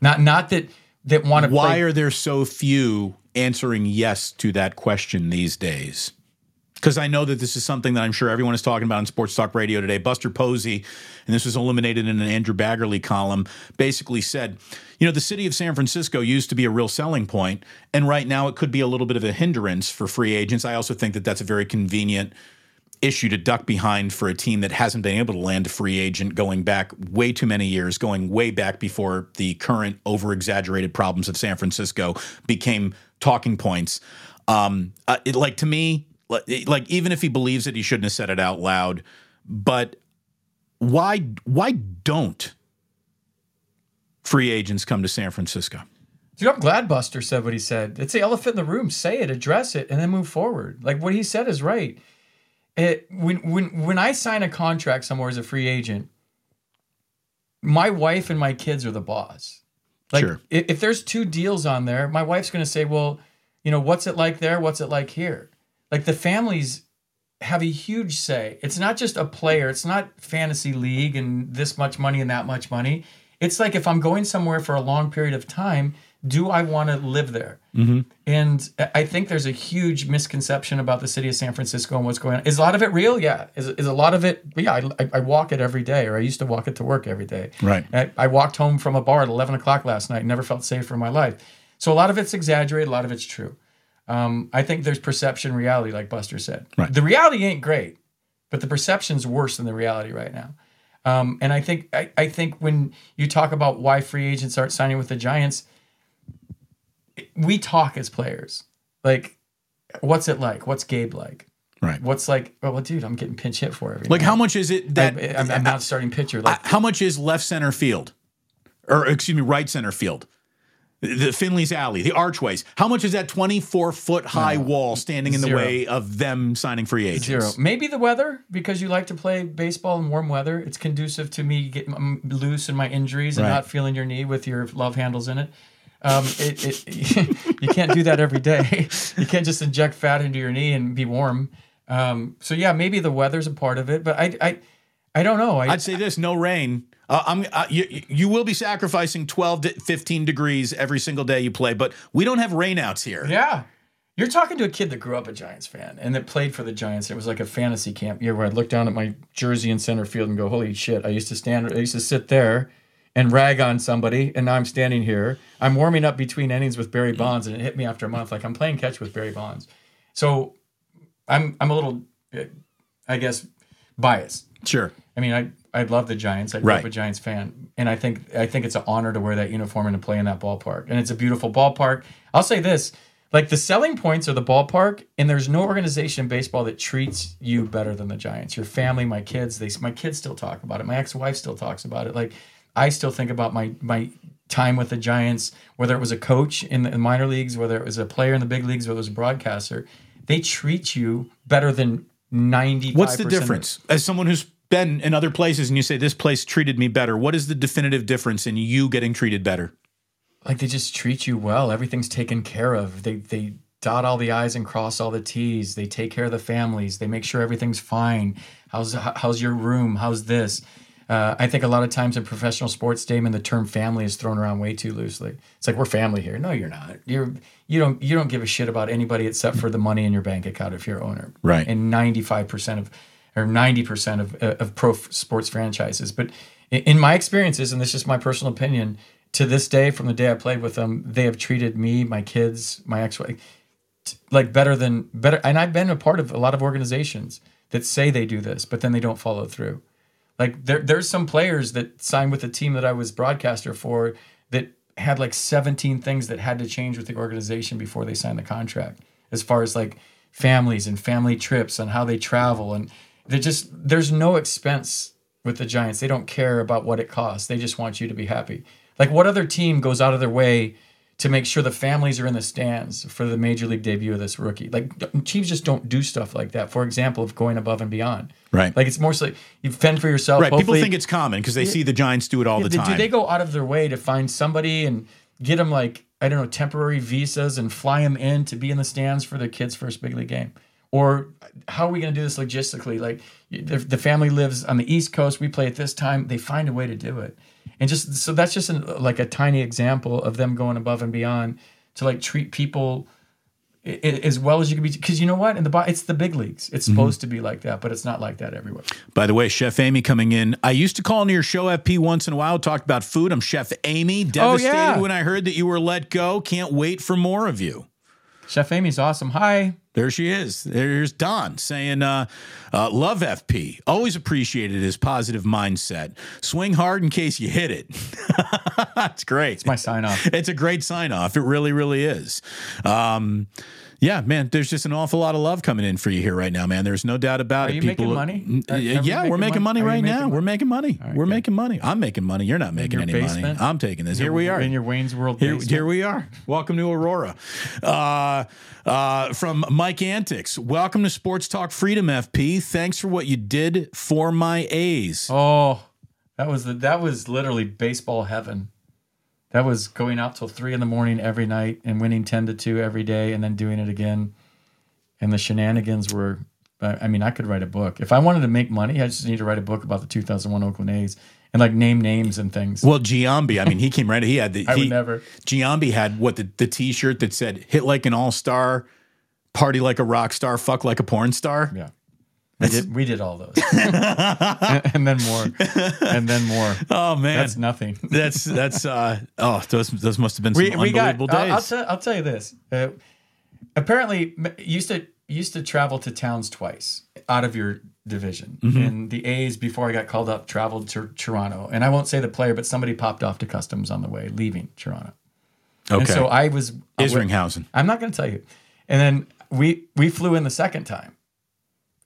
Not not that that want to why play are there so few answering yes to that question these days? Because I know that this is something that I'm sure everyone is talking about in Sports Talk Radio today. Buster Posey, and this was eliminated in an Andrew Baggarly column, basically said, you know, the city of San Francisco used to be a real selling point, and right now it could be a little bit of a hindrance for free agents. I also think that that's a very convenient issue to duck behind for a team that hasn't been able to land a free agent going back way too many years, going way back before the current over exaggerated problems of San Francisco became talking points. Um, uh, it, like to me, like even if he believes it, he shouldn't have said it out loud. But why why don't free agents come to San Francisco? Dude, I'm glad Buster said what he said. It's the elephant in the room. Say it, address it, and then move forward. Like what he said is right. It, when when when I sign a contract somewhere as a free agent, my wife and my kids are the boss. Like Sure. if, if there's two deals on there, my wife's going to say, "Well, you know, what's it like there? What's it like here?" Like the families have a huge say. It's not just a player. It's not fantasy league and this much money and that much money. It's like if I'm going somewhere for a long period of time, do I want to live there? Mm-hmm. And I- think there's a huge misconception about the city of San Francisco and what's going on. Is a lot of it real? Yeah. Is, is a lot of it? Yeah. I, I- I walk it every day, or I used to walk it to work every day. Right. I, I walked home from a bar at 11 o'clock last night. Never felt safe in my life. So a lot of it's exaggerated. A lot of it's true. Um, I think there's perception, reality, like Buster said. Right. The reality ain't great, but the perception's worse than the reality right now. Um, and I think I, I think when you talk about why free agents aren't signing with the Giants, we talk as players. Like, what's it like? What's Gabe like? Right. What's like? Oh, well, dude, I'm getting pinch hit for every. Like night. how much is it that I, I'm, I'm not starting pitcher. Like, how much is left center field, or excuse me, right center field? The Finley's Alley, the archways. How much is that 24 foot high wall standing in the way of them signing free agents? Zero. Maybe the weather because you like to play baseball in warm weather. It's conducive to me getting um, loose in my injuries and Right. not feeling your knee with your love handles in it. Um, it, it you can't do that every day. You can't just inject fat into your knee and be warm. Um, so yeah, maybe the weather's a part of it, but I I, I don't know. I, I'd say this: no rain. Uh, I'm uh, you, you will be sacrificing 12 to 15 degrees every single day you play, but we don't have rainouts here. Yeah. You're talking to a kid that grew up a Giants fan and that played for the Giants. It was like a fantasy camp year where I'd look down at my jersey in center field and go, "Holy shit!" I used to stand, I used to sit there and rag on somebody, and now I'm standing here. I'm warming up between innings with Barry Bonds, and it hit me after a month. Like I'm playing catch with Barry Bonds, so I'm I'm a little, uh, I guess, biased. Sure. I mean, I I love the Giants. I grew up Right. a Giants fan, and I think I think it's an honor to wear that uniform and to play in that ballpark. And it's a beautiful ballpark. I'll say this: Like the selling points are the ballpark, and there's no organization in baseball that treats you better than the Giants. Your family, my kids, they my kids still talk about it. My ex-wife still talks about it. Like I still think about my my time with the Giants, whether it was a coach in the minor leagues, whether it was a player in the big leagues, whether it was a broadcaster. They treat you better than ninety. What's the difference? As someone who's been in other places and you say this place treated me better, what is the definitive difference in you getting treated better? Like they just treat you well. Everything's taken care of. They they dot all the i's and cross all the t's. They take care of the families. They make sure everything's fine. How's how's your room? How's this? Uh, I think a lot of times in professional sports, Damon, the term family is thrown around way too loosely. It's like we're family here. No, you're not. You're you don't you don't give a shit about anybody except for the money in your bank account if you're owner. Right. And ninety five percent of or ninety percent of uh, of pro sports franchises. But in my experiences, and this is just my personal opinion, to this day, from the day I played with them, they have treated me, my kids, my ex-wife, like better than better. And I've been a part of a lot of organizations that say they do this, but then they don't follow through. Like there, there's some players that signed with the team that I was broadcaster for that had like 17 things that had to change with the organization before they signed the contract, as far as like families and family trips and how they travel and they just there's no expense with the Giants. They don't care about what it costs. They just want you to be happy. Like what other team goes out of their way to make sure the families are in the stands for the major league debut of this rookie. Like Chiefs just don't do stuff like that. For example, of going above and beyond. Right. Like it's more so you fend for yourself. Right. People think it's common because they see the Giants do it all the time. Do they go out of their way to find somebody and get them like I don't know temporary visas and fly them in to be in the stands for their kids' first big league game? Or how are we going to do this logistically? Like the, the family lives on the East Coast, we play at this time. They find a way to do it and just so that's just an, like a tiny example of them going above and beyond to like treat people as well as you can be because you know what in the it's the big leagues it's mm-hmm. supposed mm-hmm. to be like that but it's not like that everywhere by the way chef amy coming in i used to call into your show fp once in a while talked about food i'm chef amy devastated oh, yeah. when i heard that you were let go can't wait for more of you chef amy's awesome hi there she is. There's Don saying, uh, uh, Love FP. Always appreciated his positive mindset. Swing hard in case you hit it. That's great. It's my sign off. It's a great sign off. It really, really is. Um, yeah, man, there's just an awful lot of love coming in for you here right now, man. There's no doubt about Are it. You People, making money? Are, yeah, we're making money, money right now. Money? We're making money. Right, we're good. making money. I'm making money. You're not making any basement? money. I'm taking this. Here we are. In your Wayne's World here, here, we are. Welcome to Aurora. Uh, uh, from Mike Antics. Welcome to Sports Talk Freedom FP. Thanks for what you did for my A's. Oh, that was the, that was literally baseball heaven. That was going out till three in the morning every night and winning ten to two every day, and then doing it again. And the shenanigans were. I mean, I could write a book if I wanted to make money. I just need to write a book about the 2001 Oakland A's and like name names and things. Well, Giambi, I mean, he came right. He had the. I he, would never. Giambi had what the the T-shirt that said "Hit like an all star, party like a rock star, fuck like a porn star." Yeah. We did, we did all those, and, and, then more, and then more. Oh man, that's nothing. that's that's uh oh those those must have been some we, we unbelievable got, days. I'll, tell, I'll tell you this. Uh, apparently, used to used to travel to towns twice out of your division. Mm-hmm. And the A's, before I got called up, traveled to Toronto. And I won't say the player, but somebody popped off to customs on the way, leaving Toronto. Okay. And so I was Isringhausen. I'm not going to tell you. And then we we flew in the second time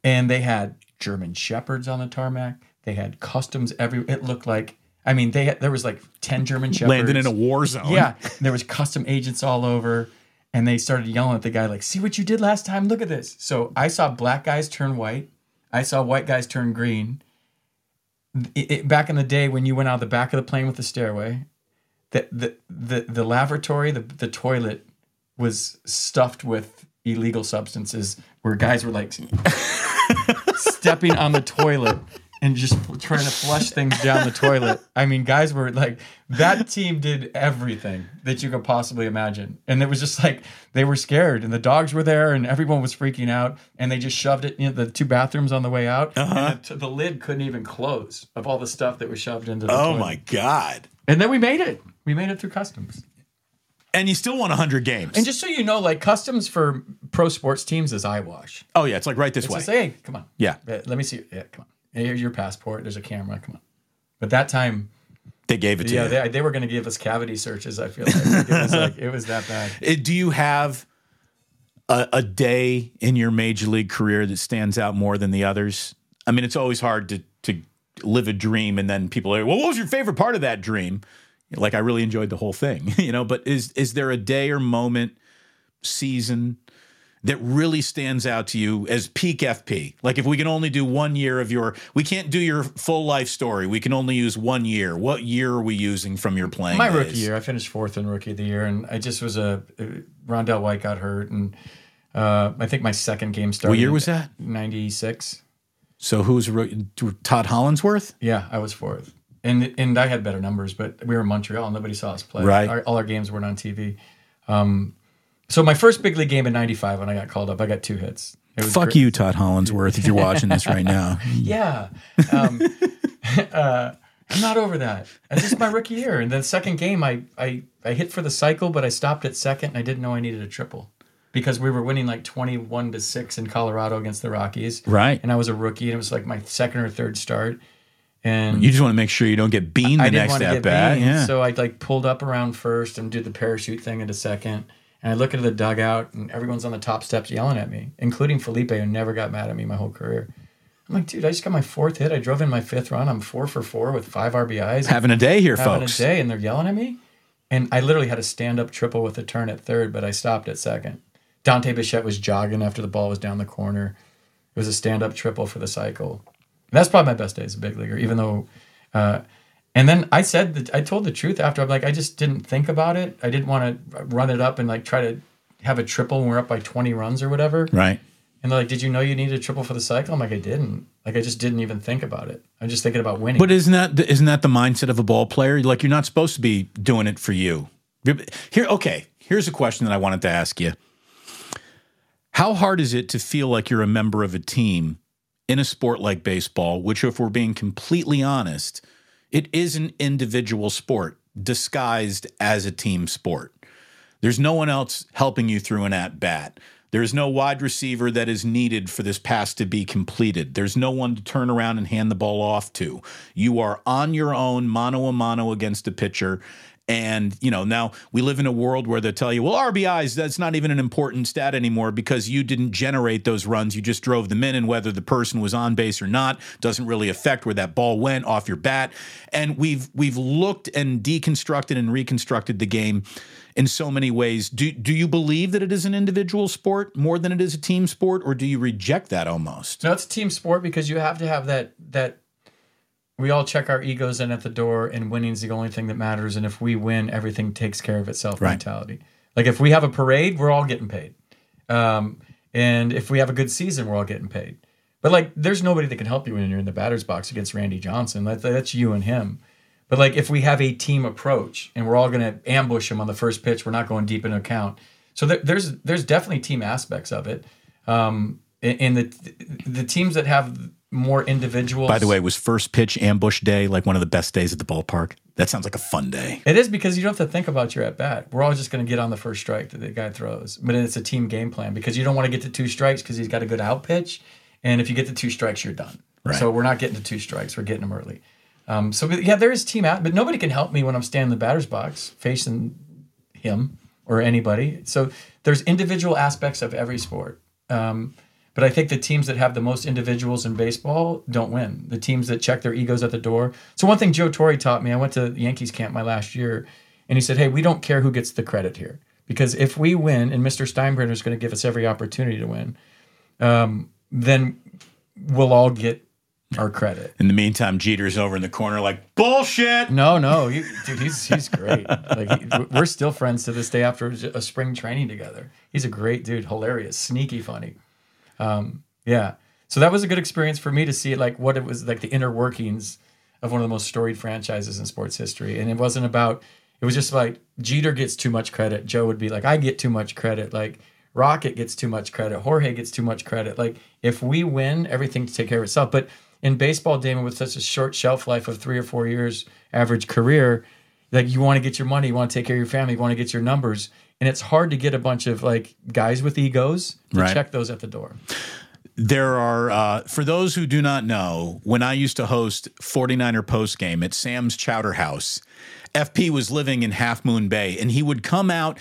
and they had German shepherds on the tarmac. They had customs every. It looked like I mean they had, there was like ten German shepherds landed in a war zone. Yeah, there was custom agents all over, and they started yelling at the guy like, "See what you did last time? Look at this." So I saw black guys turn white. I saw white guys turn green. It, it, back in the day when you went out the back of the plane with the stairway, the the the, the lavatory, the the toilet was stuffed with illegal substances where guys were like stepping on the toilet and just trying to flush things down the toilet. I mean, guys were like, that team did everything that you could possibly imagine. And it was just like, they were scared and the dogs were there and everyone was freaking out. And they just shoved it in the two bathrooms on the way out. Uh-huh. And the, the, lid couldn't even close of all the stuff that was shoved into the Oh toilet. my God. And then we made it. We made it through customs and you still won 100 games. And just so you know, like customs for pro sports teams is eyewash. Oh yeah, it's like right this it's way. Just, hey, come on. Yeah. Uh, let me see. Yeah, come on. Here's your passport. There's a camera. Come on. But that time, they gave it to yeah, you. Yeah, they, they were going to give us cavity searches. I feel like it was like it was that bad. It, uh, do you have a, a day in your major league career that stands out more than the others? I mean, it's always hard to to live a dream and then people are, well, what was your favorite part of that dream? Like I really enjoyed the whole thing, you know. But is is there a day or moment, season? that really stands out to you as peak FP? Like if we can only do one year of your, we can't do your full life story. We can only use one year. What year are we using from your playing? My days? rookie year, I finished fourth in rookie of the year, and I just was a Rondell White got hurt, and uh, I think my second game started. What year was that? Ninety six. So who was? Todd Hollandsworth? Yeah, I was fourth, and and I had better numbers, but we were in Montreal, and nobody saw us play. Right. Our, all our games weren't on TV. Um, so my first big league game in '95, when I got called up, I got two hits. It was Fuck great. you, Todd Hollandsworth, if you're watching this right now. Yeah. Um, uh, I'm not over that. It's just my rookie year. And the second game, I, I, I hit for the cycle, but I stopped at second and I didn't know I needed a triple because we were winning like 21 to 6 in Colorado against the Rockies. Right. And I was a rookie and it was like my second or third start. And You just want to make sure you don't get beamed the I next at bat. Yeah. So I like pulled up around first and did the parachute thing into second. And I look into the dugout and everyone's on the top steps yelling at me, including Felipe, who never got mad at me my whole career. I'm like, dude, I just got my fourth hit. I drove in my fifth run. I'm four for four with five RBIs. Having a day here, having folks. a day, and they're yelling at me. And I literally had a stand up triple with a turn at third, but I stopped at second. Dante Bichette was jogging after the ball was down the corner. It was a stand up triple for the cycle. And that's probably my best day as a big leaguer, even though. Uh, and then I said that I told the truth after I'm like I just didn't think about it. I didn't want to run it up and like try to have a triple when we're up by 20 runs or whatever. Right. And they're like, "Did you know you needed a triple for the cycle?" I'm like, "I didn't. Like I just didn't even think about it. I'm just thinking about winning." But isn't that isn't that the mindset of a ball player? Like you're not supposed to be doing it for you. Here, okay. Here's a question that I wanted to ask you. How hard is it to feel like you're a member of a team in a sport like baseball, which, if we're being completely honest, it is an individual sport disguised as a team sport? There's no one else helping you through an at bat. There's no wide receiver that is needed for this pass to be completed. There's no one to turn around and hand the ball off to. You are on your own, mano a mano against a pitcher. And, you know, now we live in a world where they tell you, well, RBIs, that's not even an important stat anymore because you didn't generate those runs. You just drove them in. And whether the person was on base or not doesn't really affect where that ball went off your bat. And we've we've looked and deconstructed and reconstructed the game in so many ways. Do do you believe that it is an individual sport more than it is a team sport, or do you reject that almost? No, it's a team sport because you have to have that that we all check our egos in at the door and winning's the only thing that matters and if we win everything takes care of itself Right. mentality. Like if we have a parade, we're all getting paid. Um, and if we have a good season, we're all getting paid. But like there's nobody that can help you when you're in the batter's box against Randy Johnson. That, that's you and him. But like if we have a team approach and we're all going to ambush him on the first pitch, we're not going deep into account. So there, there's there's definitely team aspects of it. Um, in the the teams that have more individuals. By the way, was first pitch ambush day like one of the best days at the ballpark? That sounds like a fun day. it is because you don't have to think about your at bat. We're all just going to get on the first strike that the guy throws. But it's a team game plan because you don't want to get to two strikes because he's got a good out pitch, and if you get to two strikes, you're done. Right. So we're not getting to two strikes. We're getting them early. Um, so yeah, there is team out, but nobody can help me when I'm standing in the batter's box facing him or anybody. So there's individual aspects of every sport. Um, but I think the teams that have the most individuals in baseball don't win. The teams that check their egos at the door. So one thing Joe Torre taught me, I went to Yankees camp my last year, and he said, "Hey, we don't care who gets the credit here because if we win, and Mr. Steinbrenner is going to give us every opportunity to win, um, then we'll all get our credit." In the meantime, Jeter's over in the corner like bullshit. No, no, you, dude, he's he's great. Like he, we're still friends to this day after a spring training together. He's a great dude, hilarious, sneaky funny. Um, yeah. So that was a good experience for me to see like what it was like the inner workings of one of the most storied franchises in sports history. And it wasn't about it was just like Jeter gets too much credit. Joe would be like, I get too much credit. Like Rocket gets too much credit. Jorge gets too much credit. Like if we win, everything to take care of itself. But in baseball, Damon, with such a short shelf life of three or four years average career, like you want to get your money, you want to take care of your family, you want to get your numbers. And it's hard to get a bunch of like guys with egos to Right. check those at the door. There are, uh, for those who do not know, when I used to host 49er post game at Sam's Chowder House, FP was living in Half Moon Bay and he would come out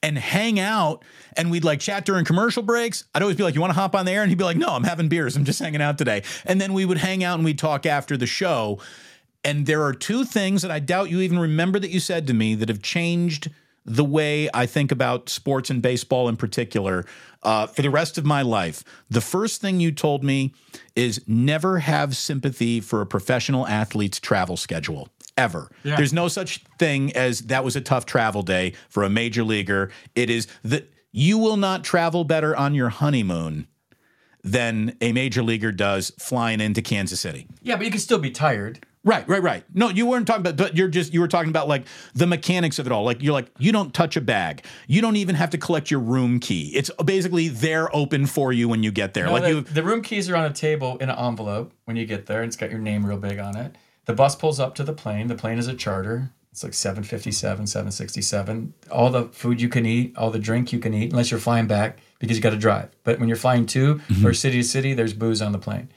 and hang out. And we'd like chat during commercial breaks. I'd always be like, You want to hop on the air? And he'd be like, No, I'm having beers. I'm just hanging out today. And then we would hang out and we'd talk after the show. And there are two things that I doubt you even remember that you said to me that have changed the way I think about sports and baseball in particular uh, for the rest of my life. The first thing you told me is never have sympathy for a professional athlete's travel schedule. Ever. Yeah. There's no such thing as that was a tough travel day for a major leaguer. It is that you will not travel better on your honeymoon than a major leaguer does flying into Kansas City. Yeah, but you can still be tired. Right, right, right. No, you weren't talking about, but you're just, you were talking about like the mechanics of it all. Like, you're like, you don't touch a bag. You don't even have to collect your room key. It's basically they're open for you when you get there. No, like, the, you, the room keys are on a table in an envelope when you get there, and it's got your name real big on it. The bus pulls up to the plane. The plane is a charter. It's like 757, 767. All the food you can eat, all the drink you can eat, unless you're flying back because you got to drive. But when you're flying to Mm-hmm. or city to city, there's booze on the plane.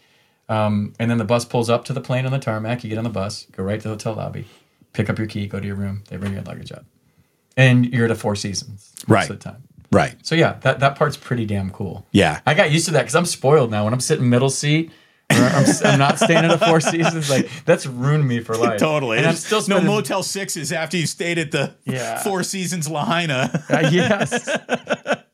Um, and then the bus pulls up to the plane on the tarmac. You get on the bus, go right to the hotel lobby, pick up your key, go to your room. They bring your luggage up. And you're at a Four Seasons most Right. of the time. right. So yeah, that, that part's pretty damn cool. Yeah. I got used to that because I'm spoiled now. When I'm sitting middle seat, I'm, I'm not staying at a Four Seasons. Like that's ruined me for life. Totally. And I'm still no Motel Sixes after you stayed at the Yeah. Four Seasons Lahaina. Uh, yes,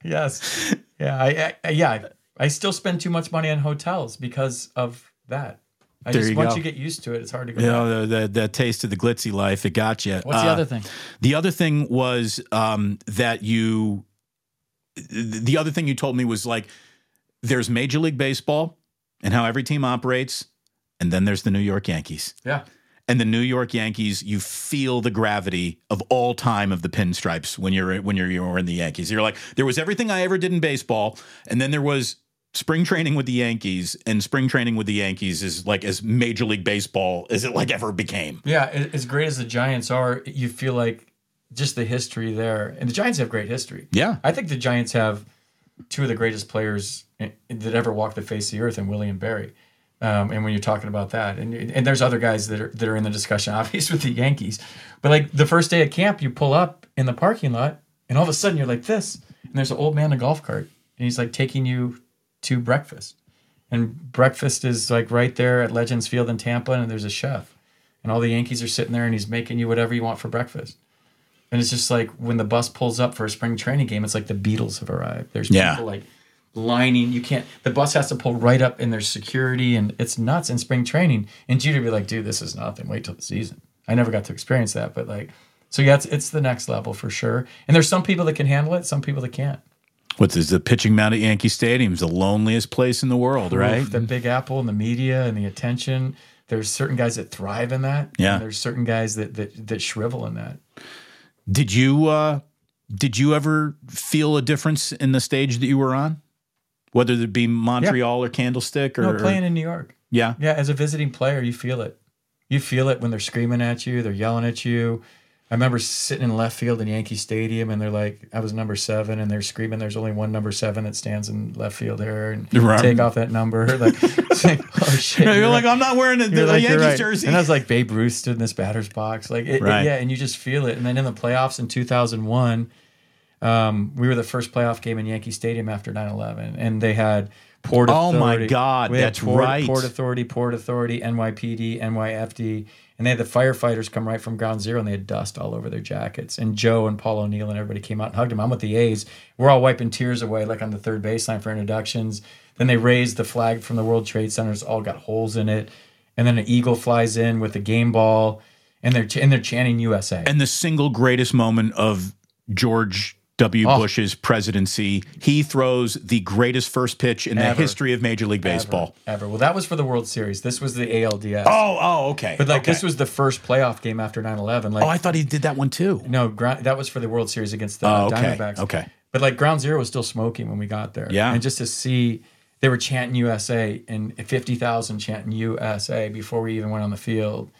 yes, yeah, I, I yeah. I, still spend too much money on hotels because of that. I There just you once go. you get used to it, it's hard to go. you back. know, the, the, the taste of the glitzy life, it got you. What's the other thing? The other thing was um, that you, the other thing you told me was like, there's Major League Baseball and how every team operates, and then there's the New York Yankees. Yeah, And the New York Yankees, you feel the gravity of all time of the pinstripes when you're when you're you're in the Yankees. You're like, there was everything I ever did in baseball, and then there was spring training with the Yankees, and spring training with the Yankees is like as Major League Baseball as it like ever became. yeah. As great as the Giants are, you feel like just the history there, and the Giants have great history. Yeah. I think the Giants have two of the greatest players in- that ever walked the face of the earth, in Willie and Barry. Um, and when you're talking about that, and and there's other guys that are that are in the discussion, obviously with the Yankees, but like the first day at camp, you pull up in the parking lot, and all of a sudden you're like this, and there's an old man in a golf cart, and he's like taking you to breakfast, and breakfast is like right there at Legends Field in Tampa, and there's a chef, and all the Yankees are sitting there, and he's making you whatever you want for breakfast. And it's just like when the bus pulls up for a spring training game, it's like the Beatles have arrived. There's Yeah. people like lining. You can't. The bus has to pull right up, and there's security, and it's nuts in spring training. And would be like, "Dude, this is nothing. Wait till the season." I never got to experience that, but like, so yeah, it's it's the next level for sure. And there's some people that can handle it, some people that can't. What's this? The pitching mound at Yankee Stadium is the loneliest place in the world, right? Oof, the Big Apple and the media and the attention. There's certain guys that thrive in that. Yeah. And there's certain guys that that that shrivel in that. Did you uh, did you ever feel a difference in the stage that you were on, whether it be Montreal or Candlestick or, No, playing in New York. yeah? Yeah, as a visiting player, you feel it. You feel it when they're screaming at you, they're yelling at you. I remember sitting in left field in Yankee Stadium, and they're like, I was number seven, and they're screaming, "There's only one number seven that stands in left field here, and Right. take off that number." Like, like, oh shit! You're, you're like, right. I'm not wearing a, the like, Yankees right. jersey. And I was like, Babe Ruth stood in this batter's box. Like, it, it- yeah, and you just feel it. And then in the playoffs in 2001, um, we were the first playoff game in Yankee Stadium after 9 11. And they had Port Oh, Authority. my God, that's Port, right. Port Authority, Port Authority, NYPD, NYFD. And they had the firefighters come right from ground zero and they had dust all over their jackets. And Joe and Paul O'Neill and everybody came out and hugged him. I'm with the A's. We're all wiping tears away, like on the third baseline for introductions. Then they raised the flag from the World Trade Centers, all got holes in it. And then an eagle flies in with a game ball, and they're and they're chanting USA. and the single greatest moment of George W. Oh. Bush's presidency, he throws the greatest first pitch in the history of Major League Baseball. ever. Well, that was for the World Series. This was the ALDS. Oh, oh, okay. but like okay. this was the first playoff game after 9/11. Like Oh, I thought he did that one too. no, that was for the World Series against the Oh, okay. Diamondbacks. Okay. But like Ground Zero was still smoking when we got there. Yeah. And just to see they were chanting USA and 50,000 chanting USA before we even went on the field.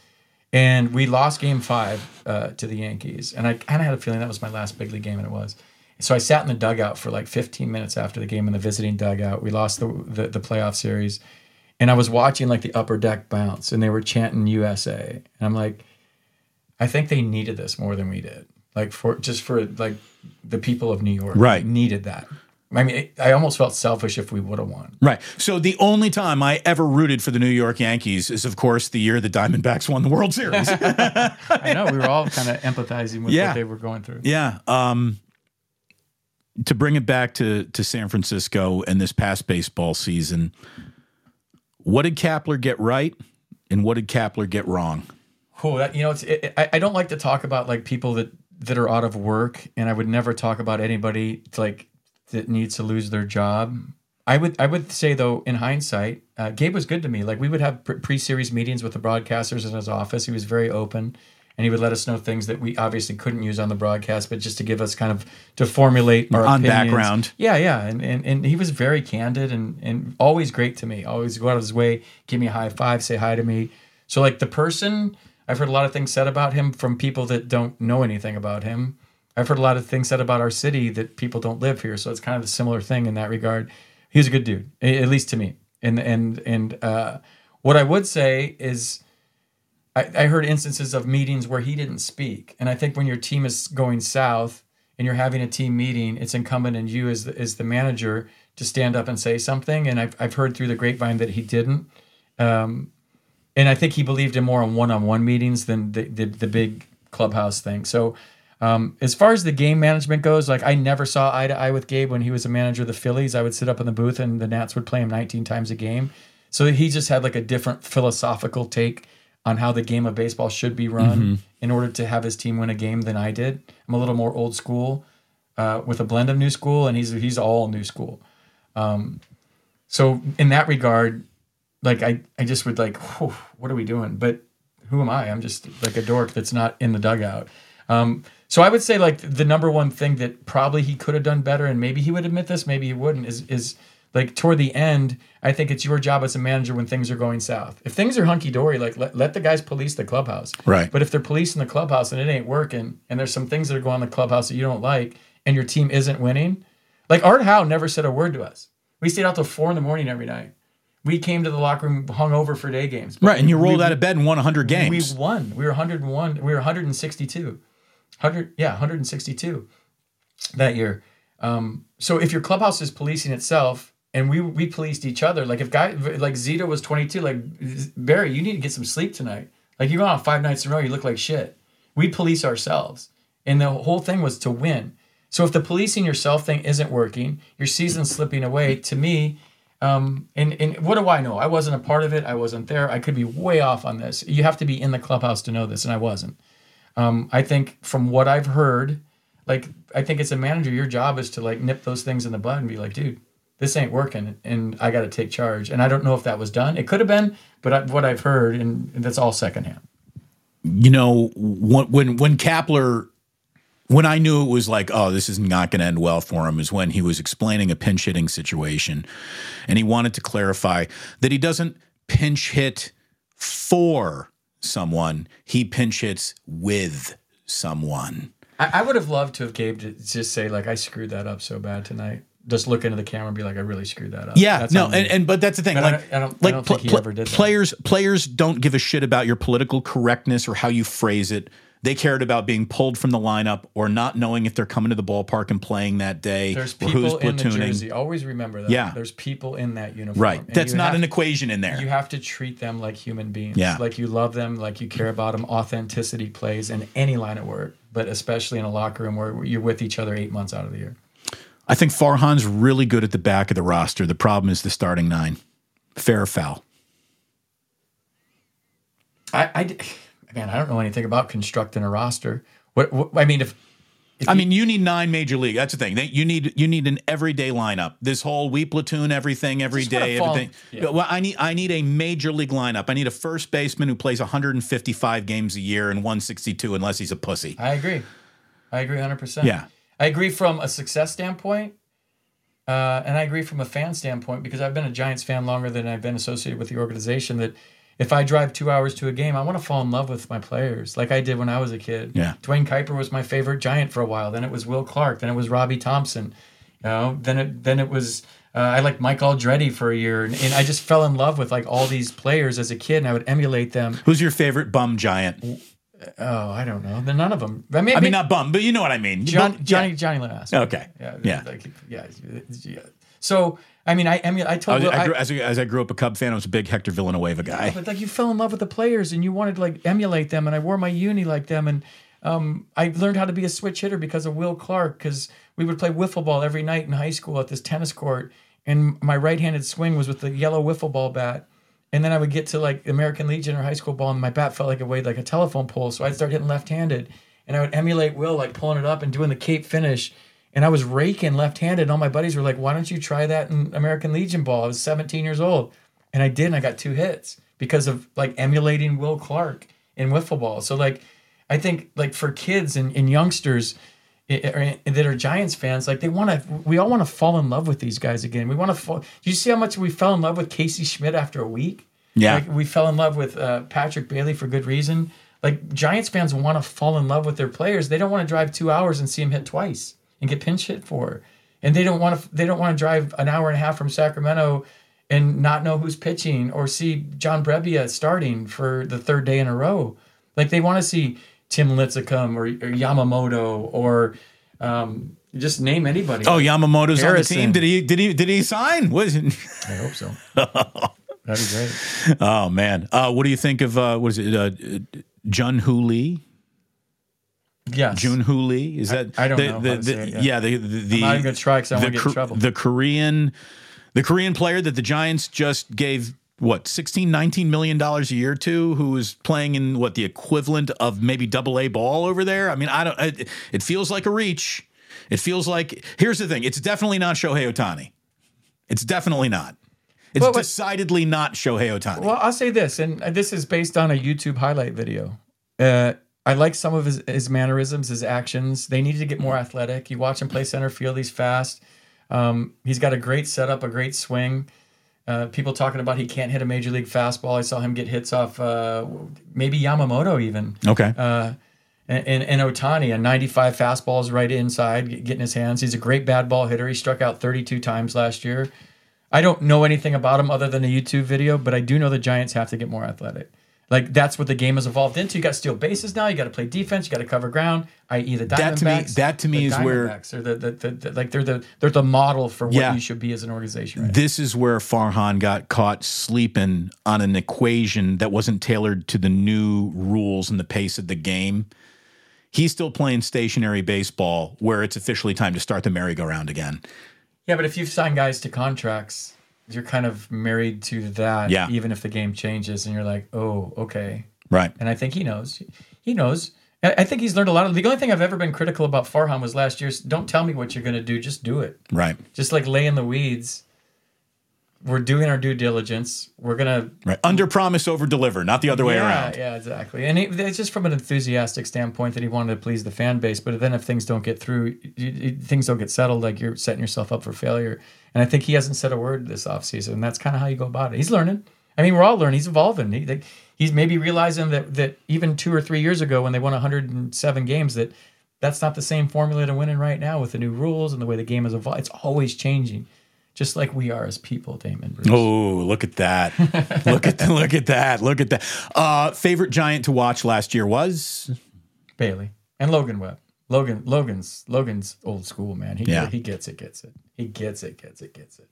And we lost game five uh, to the Yankees. And I kind of had a feeling that was my last big league game, and it was. So I sat in the dugout for like 15 minutes after the game in the visiting dugout. We lost the, the, the playoff series. And I was watching like the upper deck bounce, and they were chanting USA. And I'm like, I think they needed this more than we did like for just for like the people of New York, Right. Needed that. I mean, I almost felt selfish if we would have won. Right. So the only time I ever rooted for the New York Yankees is, of course, the year the Diamondbacks won the World Series. I know we were all kind of empathizing with Yeah. what they were going through. yeah. Um, to bring it back to to San Francisco and this past baseball season, what did Kapler get right, and what did Kapler get wrong? Cool. That, you know, it's, it, I, I don't like to talk about like people that that are out of work, and I would never talk about anybody like that needs to lose their job. I would I would say though, in hindsight, uh, Gabe was good to me. Like we would have pre- pre-series meetings with the broadcasters in his office. He was very open, and he would let us know things that we obviously couldn't use on the broadcast, but just to give us kind of to formulate our On opinions. background. Yeah, yeah, and, and and he was very candid and and always great to me. Always go out of his way, give me a high five, say hi to me. So like the person, I've heard a lot of things said about him from people that don't know anything about him. I've heard a lot of things said about our city that people don't live here. So it's kind of a similar thing in that regard. He was a good dude, at least to me. And and and uh, what I would say is. I, I heard instances of meetings where he didn't speak, and I think when your team is going south and you're having a team meeting, it's incumbent on you as the, as the manager to stand up and say something. And I've, I've heard through the grapevine that he didn't, um, and I think he believed in more on one-on-one meetings than the the, the big clubhouse thing. So. Um, as far as the game management goes, like I never saw eye to eye with Gabe when he was a manager of the Phillies. I would sit up in the booth and the Nats would play him 19 times a game. So he just had like a different philosophical take on how the game of baseball should be run in order to have his team win a game than I did. I'm a little more old school uh, with a blend of new school, and he's he's all new school. Um, so in that regard, like I I just would like, what are we doing? But who am I? I'm just like a dork that's not in the dugout. Um, so I would say like the number one thing that probably he could have done better, and maybe he would admit this, maybe he wouldn't, is is like toward the end. I think it's your job as a manager when things are going south. If things are hunky dory, like let, let the guys police the clubhouse. Right. But if they're policing the clubhouse and it ain't working, and there's some things that are going on in the clubhouse that you don't like, and your team isn't winning, like Art Howe never said a word to us. We stayed out till four in the morning every night. We came to the locker room hung over for day games. Right, and you rolled we- out of bed and won 100 games. we won. We were 101. We were 162. 100, yeah, 162 that year. Um, so if your clubhouse is policing itself, and we we policed each other, like if guy like Zito was 22, like Barry, you need to get some sleep tonight. Like you're going on five nights in a row, you look like shit. We police ourselves, and the whole thing was to win. So if the policing yourself thing isn't working, your season's slipping away. To me, um, and and what do I know? I wasn't a part of it. I wasn't there. I could be way off on this. You have to be in the clubhouse to know this, and I wasn't. Um, I think from what I've heard, like I think as a manager, your job is to like nip those things in the bud and be like, dude, this ain't working, and I got to take charge. And I don't know if that was done. It could have been, but I, what I've heard, and that's all secondhand. you know, when when, when Kapler, when I knew it was like, oh, this is not going to end well for him, is when he was explaining a pinch hitting situation, and he wanted to clarify that he doesn't pinch hit for someone; he pinch hits with someone. I, I would have loved to have Gabe to just say like, I screwed that up so bad tonight. Just look into the camera and be like, I really screwed that up. Yeah, That's no, and, and but that's the thing. And I like, don't- I don't- I like don't think he ever did that. players, players don't give a shit about your political correctness or how you phrase it. They cared about being pulled from the lineup or not knowing if they're coming to the ballpark and playing that day. There's or who's people in the jersey. Always remember that. Yeah. There's people in that uniform. Right. And That's not have- an equation in there. You have to treat them like human beings. Yeah. Like you love them, like you care about them. Authenticity plays in any line of work, but especially in a locker room where you're with each other eight months out of the year. I think Farhan's really good at the back of the roster. The problem is the starting nine. Fair or foul? I, I man, I don't know anything about constructing a roster. What, what I mean, if I mean, you need nine major league. That's the thing. You need you need an everyday lineup. This whole we platoon everything every day, everything. yeah. Well, I need I need a major league lineup. I need a first baseman who plays 155 games a year and 162 unless he's a pussy. I agree, I agree 100. percent Yeah. I agree from a success standpoint, uh, and I agree from a fan standpoint because I've been a Giants fan longer than I've been associated with the organization. That if I drive two hours to a game, I want to fall in love with my players, like I did when I was a kid. Yeah. Duane Kuiper was my favorite Giant for a while. Then it was Will Clark. Then it was Robby Thompson. You know. Then it then it was. Uh, I liked Mike Aldrete for a year, and, and I just fell in love with like all these players as a kid, and I would emulate them. Who's your favorite bum giant? Oh, I don't know. They're none of them. I mean, I mean, not bum, but you know what I mean. John, Johnny yeah. Johnny LeMaster. Okay. Yeah. Yeah. Like, yeah. yeah. So I mean, I I mean, I I was- I grew, as, I- as I grew up a Cub fan, I was a big Hector Villanueva guy. but like you fell in love with the players and you wanted to like emulate them and I wore my uni like them and um, I learned how to be a switch hitter because of Will Clark because we would play wiffle ball every night in high school at this tennis court and my right-handed swing was with the yellow wiffle ball bat and then I would get to like American Legion or high school ball and my bat felt like it weighed like a telephone pole so I'd start hitting left-handed and I would emulate Will like pulling it up and doing the cape finish and I was raking left-handed and all my buddies were like why don't you try that in American Legion ball I was 17 years old and I did, and I got two hits because of like emulating Will Clark in wiffle ball. So like, I think like for kids and, and youngsters eh, eh, i- i- eh, that are Giants fans, like they want to, we all want to fall in love with these guys again. We want to fall. Do you see how much we fell in love with Casey Schmidt after a week? Yeah. Like we fell in love with uh, Patrick Bailey for good reason. Like Giants fans want to fall in love with their players. They don't want to drive two hours and see him hit twice and get pinch hit for. And they don't want to. They don't want to drive an hour and a half from Sacramento and not know who's pitching or see John Brebbia starting for the third day in a row. Like they want to see Tim Lincecum or, or Yamamoto or um, just name anybody. Oh, Yamamoto's Harrison. on the team. Did he? Did he? Did he sign? Was it? I hope so. That'd be great. Oh man. Uh, what do you think of uh, what is it? Uh, Jung Hoo Lee. Yes. Jung Hoo Lee. Is that? I don't the, know The, the, yeah. yeah. The the, the not even gonna try 'cause I the won't get in trouble. The Korean, the Korean player that the Giants just gave what 16 19 million dollars a year to who is playing in what the equivalent of maybe double a ball over there i mean i don't it, it feels like a reach it feels like here's the thing it's definitely not shohei otani it's definitely not it's Well, decidedly not shohei otani Well, I'll say this, and this is based on a YouTube highlight video. Uh, I like some of his, his mannerisms, his actions. They need to get more athletic. You watch him play center field; he's fast. Um, he's got a great setup, a great swing. Uh, people talking about he can't hit a major league fastball. I saw him get hits off uh, maybe Yamamoto even. okay Uh, and, and, and Otani, a 95 fastball is right inside, getting his hands. He's a great bad ball hitter. He struck out 32 times last year. I don't know anything about him other than a YouTube video, but I do know the Giants have to get more athletic. Like that's what the game has evolved into. You got to steal bases now. You got to play defense. You got to cover ground. I.e. the Diamondbacks. That to me- that to me is where- are the, the, the, the- like they're the they're the model for what Yeah. you should be as an organization. Right? This is where Farhan got caught sleeping on an equation that wasn't tailored to the new rules and the pace of the game. He's still playing stationary baseball where it's officially time to start the merry-go-round again. Yeah, but if you've signed guys to contracts, you're kind of married to that. Yeah. Even if the game changes, and you're like, oh, okay. Right. And I think he knows. He knows. I think he's learned a lot. Of, the only thing I've ever been critical about Farhan was last year's. Don't tell me what you're going to do. Just do it. Right. Just like lay in the weeds. We're doing our due diligence. We're gonna Right. Under promise, over deliver, not the other way yeah, around. Yeah, exactly. And he, it's just from an enthusiastic standpoint that he wanted to please the fan base. But then if things don't get through, you, things don't get settled, like you're setting yourself up for failure. And I think he hasn't said a word this offseason. And that's kind of how you go about it. He's learning. I mean, we're all learning. He's evolving. He, like, he's maybe realizing that that even two or three years ago when they won 107 games, that that's not the same formula to winning right now with the new rules and the way the game has evolved. It's always changing, just like we are as people, Damon. Bruce. Oh, look at that! look at look at that! Look at that! Uh, favorite giant to watch last year was Bailey and Logan Webb. Logan, Logan's, Logan's old school man. He Yeah. he gets it, gets it. He gets it, gets it, gets it.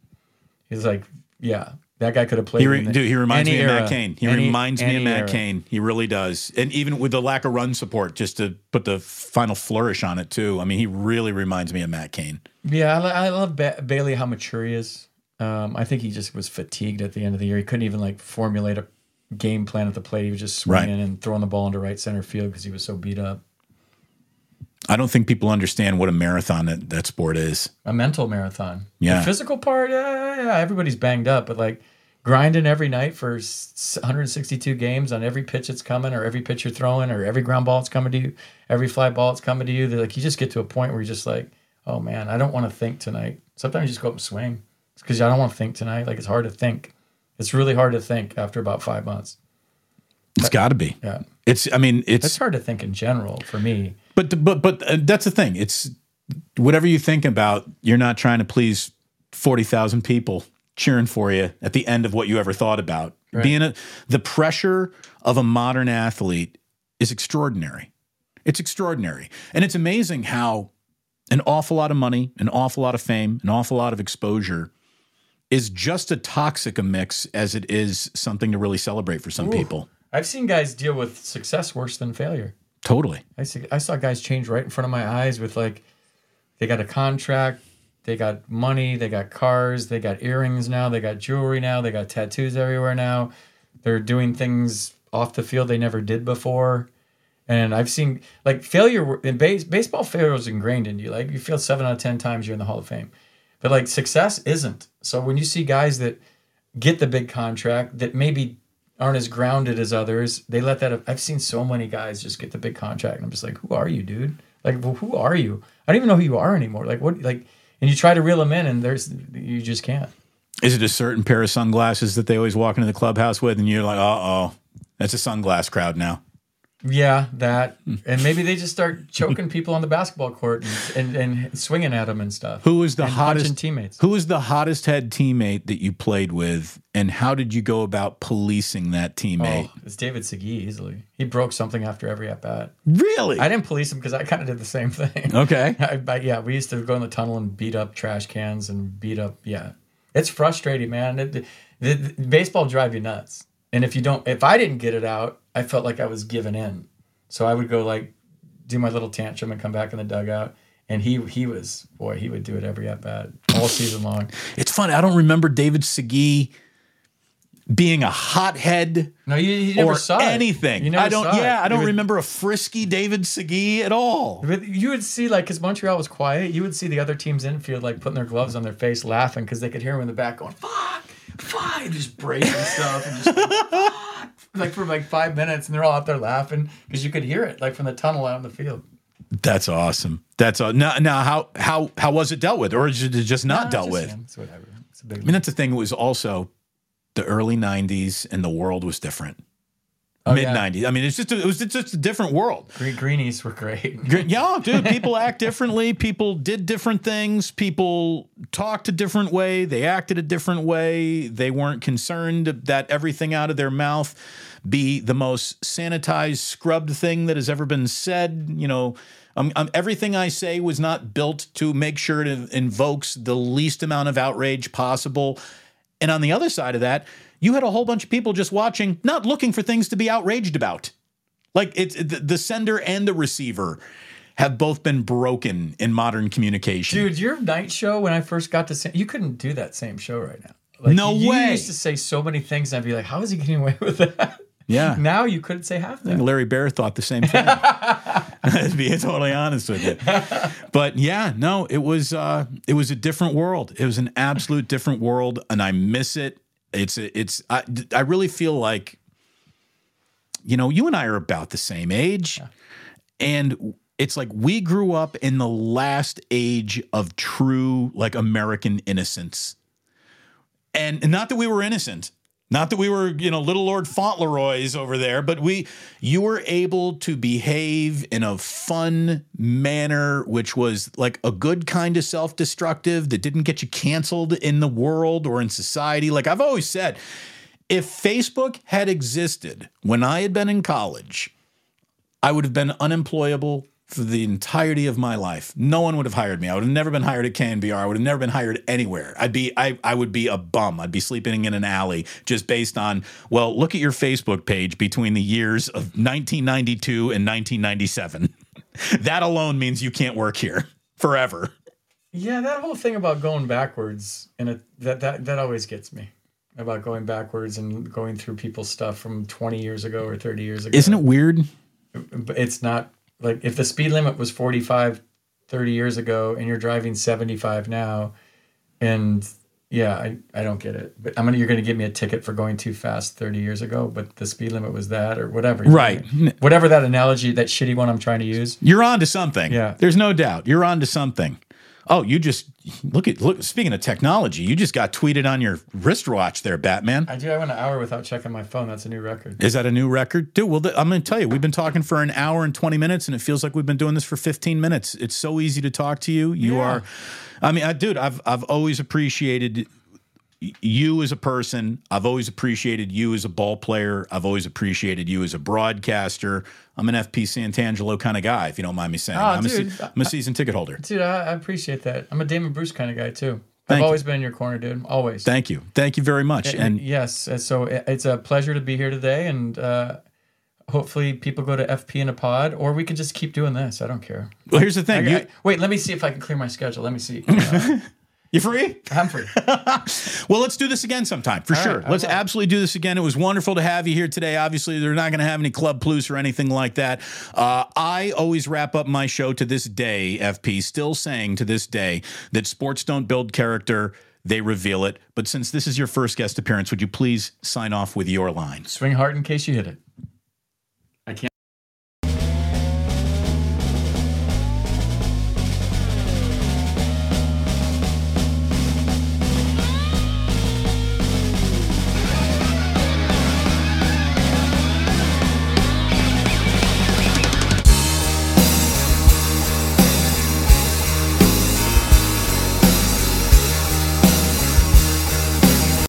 He's like, yeah, that guy could have played. He, re- in the- dude, he reminds any me of Matt Cain. He any- reminds me of Matt era. Cain. He really does. And even with the lack of run support, just to put the final flourish on it too. I mean, he really reminds me of Matt Cain. Yeah, I, I love ba- Bailey how mature he is. Um, I think he just was fatigued at the end of the year. He couldn't even like formulate a game plan at the plate. He was just Right. swinging and throwing the ball into right center field because he was so beat up. I don't think people understand what a marathon that, that sport is. a mental marathon. Yeah. The physical part, yeah, yeah, everybody's banged up, but like grinding every night for 162 games on every pitch that's coming, or every pitch you're throwing, or every ground ball that's coming to you, every fly ball that's coming to you. They're like you just get to a point where you're just like, oh man, I don't want to think tonight. Sometimes you just go up and swing because I don't want to think tonight. Like it's hard to think. It's really hard to think after about five months. It's got to be. Yeah, It's. I mean, it's. it's hard to think in general for me. But but but uh, that's the thing. It's whatever you think about. You're not trying to please forty thousand people cheering for you at the end of what you ever thought about. Being a the pressure of a modern athlete is extraordinary. It's extraordinary. And it's amazing how an awful lot of money, an awful lot of fame, an awful lot of exposure is just a toxic a mix as it is something to really celebrate for some people. I've seen guys deal with success worse than failure. Totally. I see. I saw guys change right in front of my eyes with like, they got a contract, they got money, they got cars, they got earrings now, they got jewelry now, they got tattoos everywhere now. They're doing things off the field they never did before. And I've seen like failure in base, baseball. Failure is ingrained in you. Like you feel seven out of ten times you're in the Hall of Fame, but like success isn't. So when you see guys that get the big contract that maybe aren't as grounded as others, they let that. I've seen so many guys just get the big contract, and I'm just like, who are you, dude? Like, well, who are you? I don't even know who you are anymore. Like, what? Like, and you try to reel them in, and there's you just can't. Is it a certain pair of sunglasses that they always walk into the clubhouse with, and you're like, uh oh, that's a sunglass crowd now? Yeah, that, hmm. and maybe they just start choking people on the basketball court and, and, and swinging at them and stuff. Who was the hottest teammates? Who was the hottest head teammate that you played with, and how did you go about policing that teammate? Oh, it's David Segui easily. He broke something after every at bat. Really? I didn't police him because I kind of did the same thing. okay. I, but yeah, we used to go in the tunnel and beat up trash cans and beat up. Yeah, it's frustrating, man. It, baseball drive you nuts. And if you don't, if I didn't get it out, I felt like I was giving in. So I would go like do my little tantrum and come back in the dugout. And he he was boy, he would do it every at bat all season long. It's funny. I don't remember David Segui being a hothead No, you, you never or saw it. anything. You never I don't. saw it. Yeah, I don't would- remember a frisky David Segui at all. But you would see like because Montreal was quiet, you would see the other team's infield like putting their gloves on their face, laughing because they could hear him in the back going "fuck, fuck," and just breaking stuff and just "Fuck," like for like five minutes, and they're all out there laughing because you could hear it like from the tunnel out in the field. That's awesome. That's all. Now, now, how how how was it dealt with, or is it just not Nah, dealt just with? him. It's whatever. It's a big. I mean, that's the thing. It was also the early '90s, and the world was different. Oh, Mid yeah. '90s. I mean, it's just a, it was just a different world. Green, greenies were great. Gr- Yeah, dude. People act differently. People did different things. People talked a different way. They acted a different way. They weren't concerned that everything out of their mouth be the most sanitized, scrubbed thing that has ever been said. You know, um, um, everything I say was not built to make sure it invokes the least amount of outrage possible. And on the other side of that, you had a whole bunch of people just watching, not looking for things to be outraged about. Like it's the, the sender and the receiver have both been broken in modern communication. Dude, your night show when I first got to say you couldn't do that same show right now. Like, No you way. used to say so many things, and I'd be like, "How is he getting away with that?" Yeah. Now you couldn't say half that. Larry Baer thought the same thing. to be totally honest with you. But yeah, no, it was uh it was a different world. It was an absolute different world and I miss it. It's it's I I really feel like you know, you and I are about the same age. And it's like we grew up in the last age of true like American innocence. And not that we were innocent, not that we were, you know, little Lord Fauntleroy's over there, but we, you were able to behave in a fun manner, which was like a good kind of self destructive that didn't get you canceled in the world or in society. Like I've always said, if Facebook had existed when I had been in college, I would have been unemployable for the entirety of my life. No one would have hired me. I would have never been hired at KNBR. I would have never been hired anywhere. I'd be I I would be a bum. I'd be sleeping in an alley just based on, well, look at your Facebook page between the years of 1992 and 1997. that alone means you can't work here forever. Yeah, that whole thing about going backwards and it, that that that always gets me about going backwards and going through people's stuff from 20 years ago or 30 years ago. Isn't it weird? It's not like if the speed limit was 45 30 years ago and you're driving 75 now and yeah, I, I don't get it. But I'm gonna you're gonna give me a ticket for going too fast 30 years ago, but the speed limit was that or whatever. Right. Whatever that analogy, that shitty one I'm trying to use. You're on to something. Yeah. There's no doubt. You're on to something. Oh, you just look at look speaking of technology, you just got tweeted on your wristwatch there, Batman. I do. I went an hour without checking my phone. That's a new record. Is that a new record? Dude, well, th- I'm going to tell you, we've been talking for an hour and 20 minutes, and it feels like we've been doing this for 15 minutes. It's so easy to talk to you. You Yeah. are, I mean, I, dude, I've, I've always appreciated you as a person. I've always appreciated you as a ball player. I've always appreciated you as a broadcaster. I'm an FP Santangelo kind of guy, if you don't mind me saying. Oh, I'm, a, dude, se- I'm a season ticket holder. Dude, I, I appreciate that. I'm a Damon Bruce kind of guy too. Thank I've you. always been in your corner, dude. Always. Thank you. Thank you very much. And And yes, so it's a pleasure to be here today, and uh, hopefully people go to FP in a pod, or we can just keep doing this. I don't care. well, here's the I, thing. You, I- wait, let me see if I can clear my schedule. Let me see. Uh, you free? I'm free. Well, let's do this again sometime for sure. right, let's will. absolutely do this again. It was wonderful to have you here today. Obviously, they're not going to have any club plus or anything like that. Uh, I always wrap up my show to this day, FP, still saying to this day that sports don't build character, they reveal it. But since this is your first guest appearance, would you please sign off with your line? Swing hard in case you hit it.